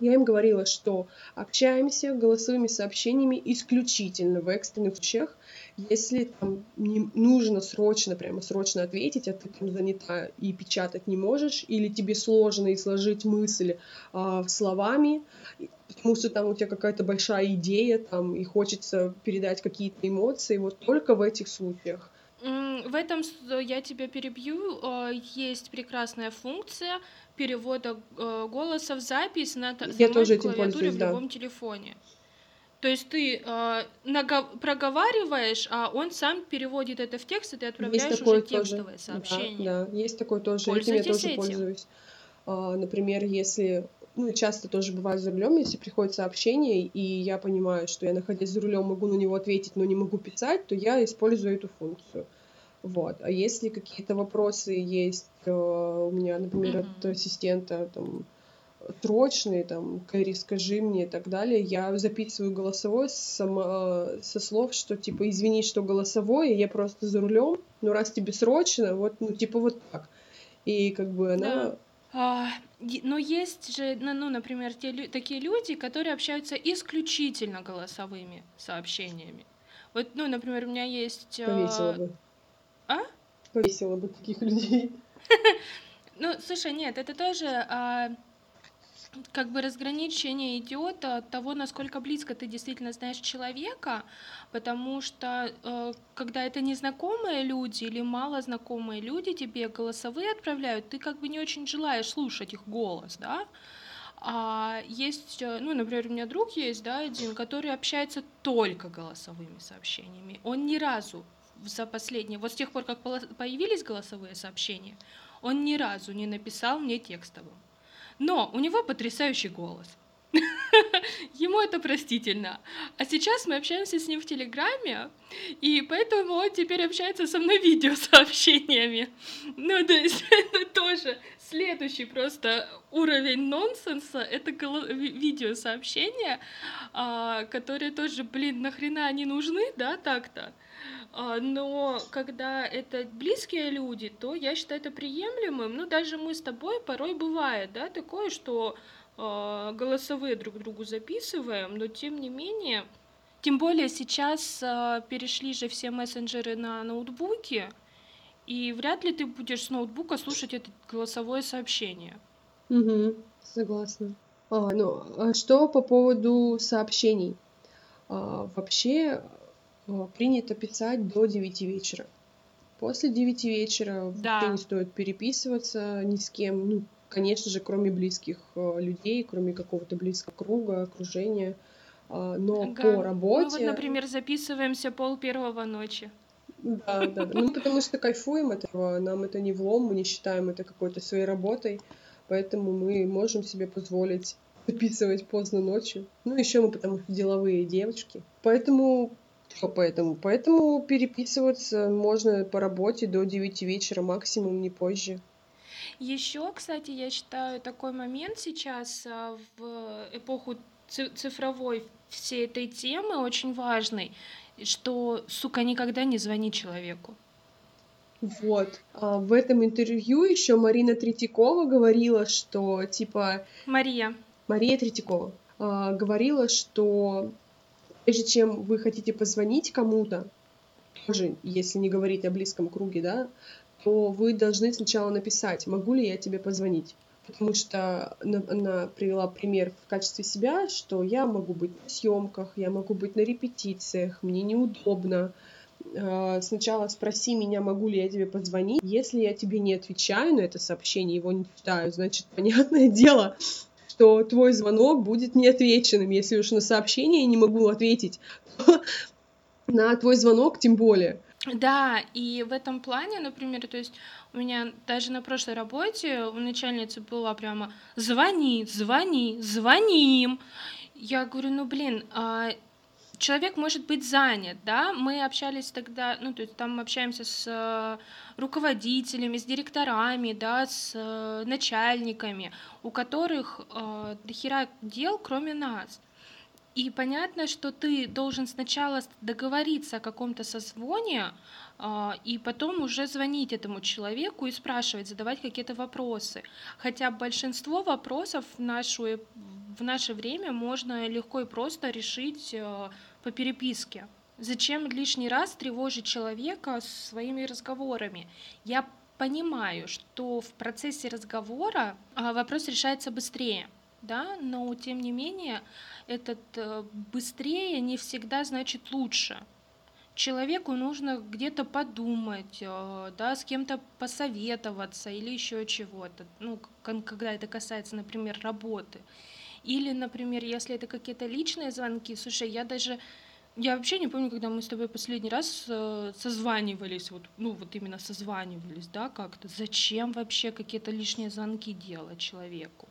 я им говорила, что общаемся голосовыми сообщениями исключительно в экстренных случаях, если там не нужно срочно, прямо срочно ответить, а ты там занята и печатать не можешь, или тебе сложно изложить мысли а, словами, потому что там у тебя какая-то большая идея, там, и хочется передать какие-то эмоции, вот только в этих случаях. В этом я тебя перебью. Э, есть прекрасная функция перевода э, голоса в запись на я тоже этим клавиатуре в любом да. телефоне. То есть ты э, нагов... проговариваешь, а он сам переводит это в текст, и ты отправляешь есть уже текстовое тоже. сообщение. Да, да, есть такое тоже. Этим я тоже этим. пользуюсь. А, например, если ну, часто тоже бывает за рулем, если приходит сообщение, и я понимаю, что я, находясь за рулем, могу на него ответить, но не могу писать, то я использую эту функцию. Вот. А если какие-то вопросы есть э, у меня, например, mm-hmm. от ассистента, там, срочные, там, Кэрри, скажи мне и так далее, я записываю голосовой сама, со слов, что, типа, извини, что голосовое, я просто за рулем, но раз тебе срочно, вот, ну, типа, вот так. И как бы она... Да а, но есть же, ну, ну, например, те, такие люди, которые общаются исключительно голосовыми сообщениями. Вот, ну, например, у меня есть... Повесила бы. А? Повесила бы таких людей. Ну, слушай, нет, это тоже а, как бы разграничение идет от того, насколько близко ты действительно знаешь человека, потому что э, когда это незнакомые люди или мало знакомые люди тебе голосовые отправляют, ты как бы не очень желаешь слушать их голос, да, а есть, э, ну, например, у меня друг есть, да, один, который общается только голосовыми сообщениями. Он ни разу за последние, вот с тех пор, как появились голосовые сообщения, он ни разу не написал мне текстовым. Но у него потрясающий голос. Ему это простительно. А сейчас мы общаемся с ним в Телеграме, и поэтому он теперь общается со мной видеосообщениями. Ну, то есть это тоже следующий просто уровень нонсенса. Это видеосообщения, а, которые тоже, блин, нахрена они нужны, да, так-то? А, но когда это близкие люди, то я считаю это приемлемым. Ну, даже мы с тобой порой бывает, да, такое, что голосовые друг другу записываем, но тем не менее, тем более сейчас э, перешли же все мессенджеры на ноутбуки, и вряд ли ты будешь с ноутбука слушать это голосовое сообщение. Угу, согласна. А, ну, а что по поводу сообщений? А, вообще, Э, принято писать до 9 вечера. После 9 вечера да. вообще не стоит переписываться ни с кем, ну, конечно же, кроме близких э, людей, кроме какого-то близкого круга, окружения. А, но ага. по работе... Мы вот, например, записываемся пол первого ночи. Да, да, да. Ну, потому что кайфуем от этого, нам это не влом, мы не считаем это какой-то своей работой, поэтому мы можем себе позволить записывать поздно ночью. Ну, еще мы потому что деловые девочки. Поэтому поэтому. Поэтому переписываться можно по работе до 9 вечера, максимум не позже. Еще, кстати, я считаю такой момент сейчас а, в эпоху цифровой всей этой темы очень важный, что, сука, никогда не звони человеку. Вот. А в этом интервью еще Марина Третьякова говорила, что типа... Мария. Мария Третьякова а, говорила, что прежде чем вы хотите позвонить кому-то, тоже, если не говорить о близком круге, да, то вы должны сначала написать, могу ли я тебе позвонить. Потому что она, привела пример в качестве себя, что я могу быть на съемках, я могу быть на репетициях, мне неудобно. А, сначала спроси меня, могу ли я тебе позвонить. Если я тебе не отвечаю на это сообщение, его не читаю, значит, понятное дело, что твой звонок будет неотвеченным. Если уж на сообщение я не могу ответить, то на твой звонок тем более. Да, и в этом плане, например, то есть у меня даже на прошлой работе у начальницы была прямо «звони, звони, звоним». Я говорю, ну блин, а человек может быть занят, да, мы общались тогда, ну, то есть там мы общаемся с руководителями, с директорами, да, с э, начальниками, у которых э, дохера дел, кроме нас. И понятно, что ты должен сначала договориться о каком-то созвоне, э, и потом уже звонить этому человеку и спрашивать, задавать какие-то вопросы. Хотя большинство вопросов в, нашу, в наше время можно легко и просто решить э, по переписке. Зачем лишний раз тревожить человека своими разговорами? Я понимаю, что в процессе разговора а, вопрос решается быстрее. Да, но тем не менее этот э, быстрее не всегда значит лучше. Человеку нужно где-то подумать, э, да, с кем-то посоветоваться или еще чего-то, ну, когда это касается, например, работы. Или, например, если это какие-то личные звонки, слушай, я даже я вообще не помню, когда мы с тобой последний раз э, созванивались, вот, ну вот именно созванивались, да, как-то. Зачем вообще какие-то лишние звонки делать человеку?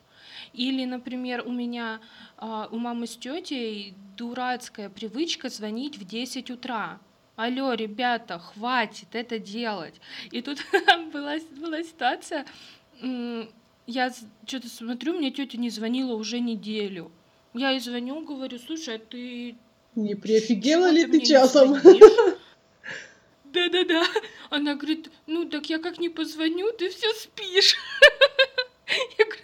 Или, например, у меня, э, у мамы с тетей дурацкая привычка звонить в 10 утра. Алло, ребята, хватит это делать. И тут была, была ситуация, я что-то смотрю, мне тетя не звонила уже неделю. Я ей звоню, говорю, слушай, а ты не приофигела ли ты часом? Да-да-да. Она говорит, ну так я как не позвоню, ты все спишь. Я говорю,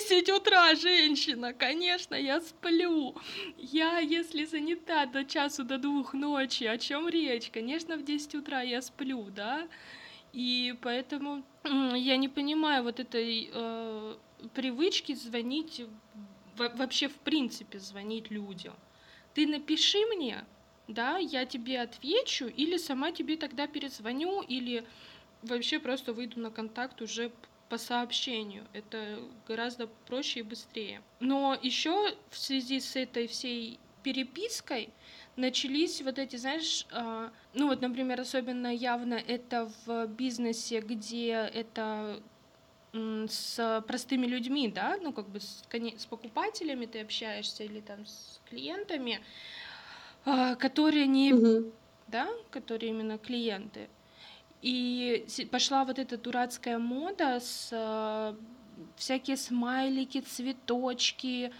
10 утра, женщина, конечно, я сплю. Я, если занята до часу, до двух ночи, о чем речь? Конечно, в 10 утра я сплю, да? И поэтому я не понимаю вот этой э, привычки звонить, вообще в принципе звонить людям ты напиши мне, да, я тебе отвечу, или сама тебе тогда перезвоню, или вообще просто выйду на контакт уже по сообщению. Это гораздо проще и быстрее. Но еще в связи с этой всей перепиской начались вот эти, знаешь, э, ну вот, например, особенно явно это в бизнесе, где это с простыми людьми, да, ну как бы с, с покупателями ты общаешься или там с клиентами, а, которые не, угу. да, которые именно клиенты. И пошла вот эта дурацкая мода с э, всякие смайлики, цветочки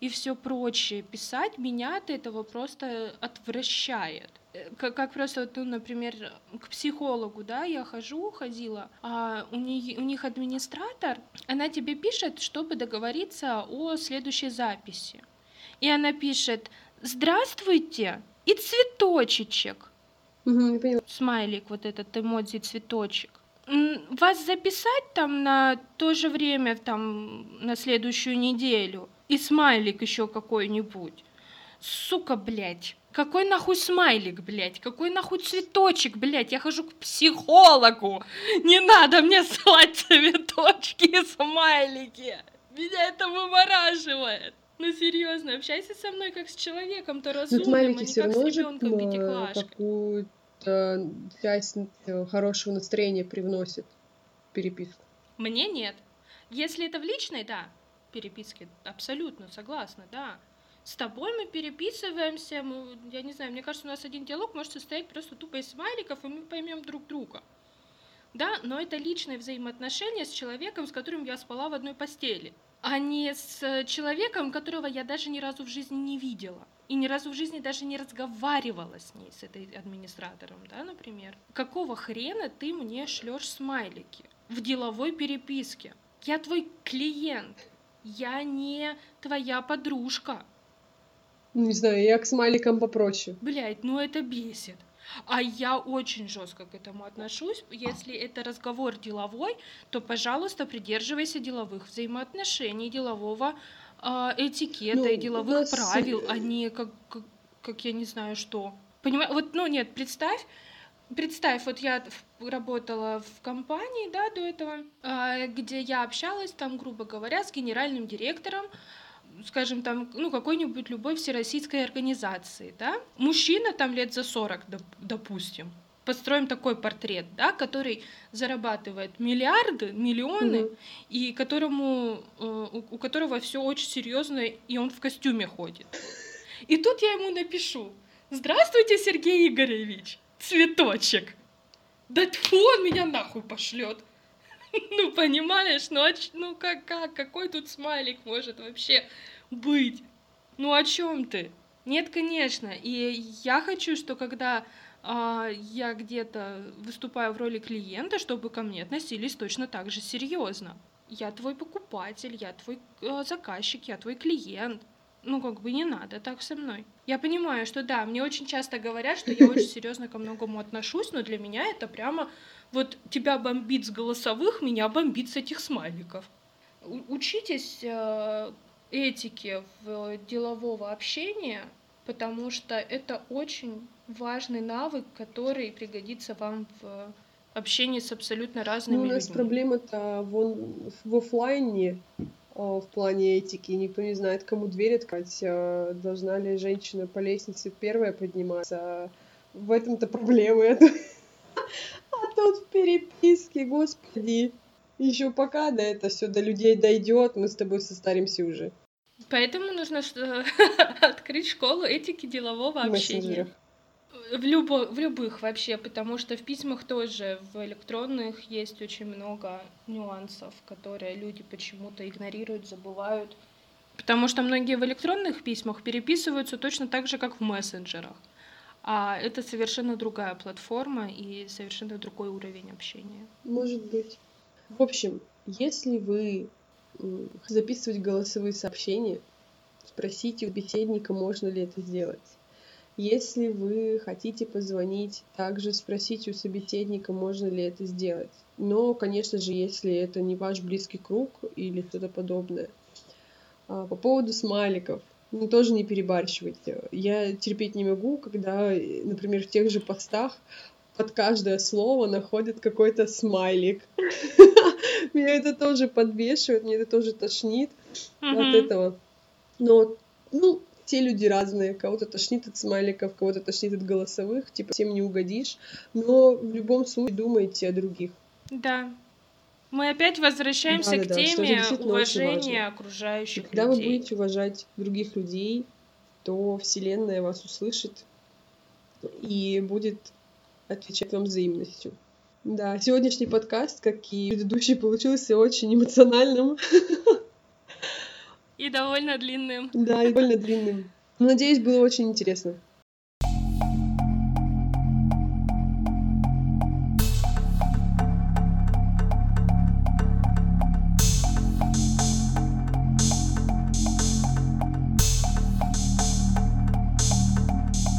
и все прочее. Писать меня от этого просто отвращает. Э, как, как просто, ну, например, к психологу, да, я хожу, ходила, а у, них, у них администратор, она тебе пишет, чтобы договориться о следующей записи. И она пишет «Здравствуйте!» и цветочечек. Угу, Смайлик, вот этот эмодзи цветочек. Вас записать там на то же время, там, на следующую неделю? И смайлик еще какой-нибудь. Сука, блядь. Какой нахуй смайлик, блядь? Какой нахуй цветочек, блядь? Я хожу к психологу. Не надо мне слать цветочки и смайлики. Меня это вымораживает. Ну серьезно, общайся со мной как с человеком-то ну, разумным, а не как с ребенком какую-то часть э, хорошего настроения привносит переписку. Мне нет. Если это в личной, да, переписке, абсолютно согласна, да. С тобой мы переписываемся, мы, я не знаю, мне кажется, у нас один диалог может состоять просто тупо из смайликов, и мы поймем друг друга. Да, но это личные взаимоотношения с человеком, с которым я спала в одной постели а не с человеком, которого я даже ни разу в жизни не видела. И ни разу в жизни даже не разговаривала с ней, с этой администратором, да, например. Какого хрена ты мне шлешь смайлики в деловой переписке? Я твой клиент, я не твоя подружка. Не знаю, я к смайликам попроще. Блять, ну это бесит. А я очень жестко к этому отношусь. Если это разговор деловой, то, пожалуйста, придерживайся деловых взаимоотношений, делового э, этикета ну, и деловых нас... правил, а не как, как, как я не знаю что. Понимаешь? Вот, ну нет, представь, представь, вот я работала в компании, да, до этого, э, где я общалась там, грубо говоря, с генеральным директором скажем, там, ну, какой-нибудь любой всероссийской организации, да, мужчина там лет за 40, допустим, построим такой портрет, да, который зарабатывает миллиарды, миллионы, mm-hmm. и которому, э, у, у которого все очень серьезно, и он в костюме ходит. И тут я ему напишу, здравствуйте, Сергей Игоревич, цветочек. Да тьфу, он меня нахуй пошлет. Ну, понимаешь, ну, ну как, как, какой тут смайлик может вообще быть? Ну, о чем ты? Нет, конечно. И я хочу, что когда а, я где-то выступаю в роли клиента, чтобы ко мне относились точно так же серьезно. Я твой покупатель, я твой э, заказчик, я твой клиент. Ну, как бы не надо так со мной. Я понимаю, что да, мне очень часто говорят, что я очень серьезно ко многому отношусь, но для меня это прямо вот тебя бомбит с голосовых, меня бомбит с этих смайликов. учитесь э, этики в делового общения, потому что это очень важный навык, который пригодится вам в общении с абсолютно разными Ну, у нас людьми. проблема-то в оффлайне, а, в плане этики. Никто не знает, кому дверь открыть. а, Должна ли женщина по лестнице первая подниматься. В этом-то проблемы. А тут в переписке, господи. Еще пока да это все до людей дойдет, мы с тобой состаримся уже Поэтому нужно открыть школу этики делового общения. В, любо, в любых вообще, потому что в письмах тоже, в электронных есть очень много нюансов, которые люди почему-то игнорируют, забывают. Потому что многие в электронных письмах переписываются точно так же, как в мессенджерах. А это совершенно другая платформа и совершенно другой уровень общения. Может быть. В общем, если вы записывать голосовые сообщения, спросите у собеседника, можно ли это сделать. Если вы хотите позвонить, также спросите у собеседника, можно ли это сделать. Но, конечно же, если это не ваш близкий круг или что-то подобное. А, По поводу смайликов. Ну, тоже не перебарщивайте. Я терпеть не могу, когда, например, в тех же постах под каждое слово находят какой-то смайлик. Меня это тоже подбешивает, мне это тоже тошнит от этого. Но, ну, все люди разные. Кого-то тошнит от смайликов, кого-то тошнит от голосовых. Типа, всем не угодишь. Но в любом случае думайте о других. Да. Мы опять возвращаемся к Да-да-да, что теме уважения важно. И окружающих когда вы людей. будете уважать других людей, то Вселенная вас услышит и будет отвечать вам взаимностью. Да, сегодняшний подкаст, как и предыдущий, получился очень эмоциональным. И довольно длинным. Да, и довольно длинным. Но, надеюсь, было очень интересно.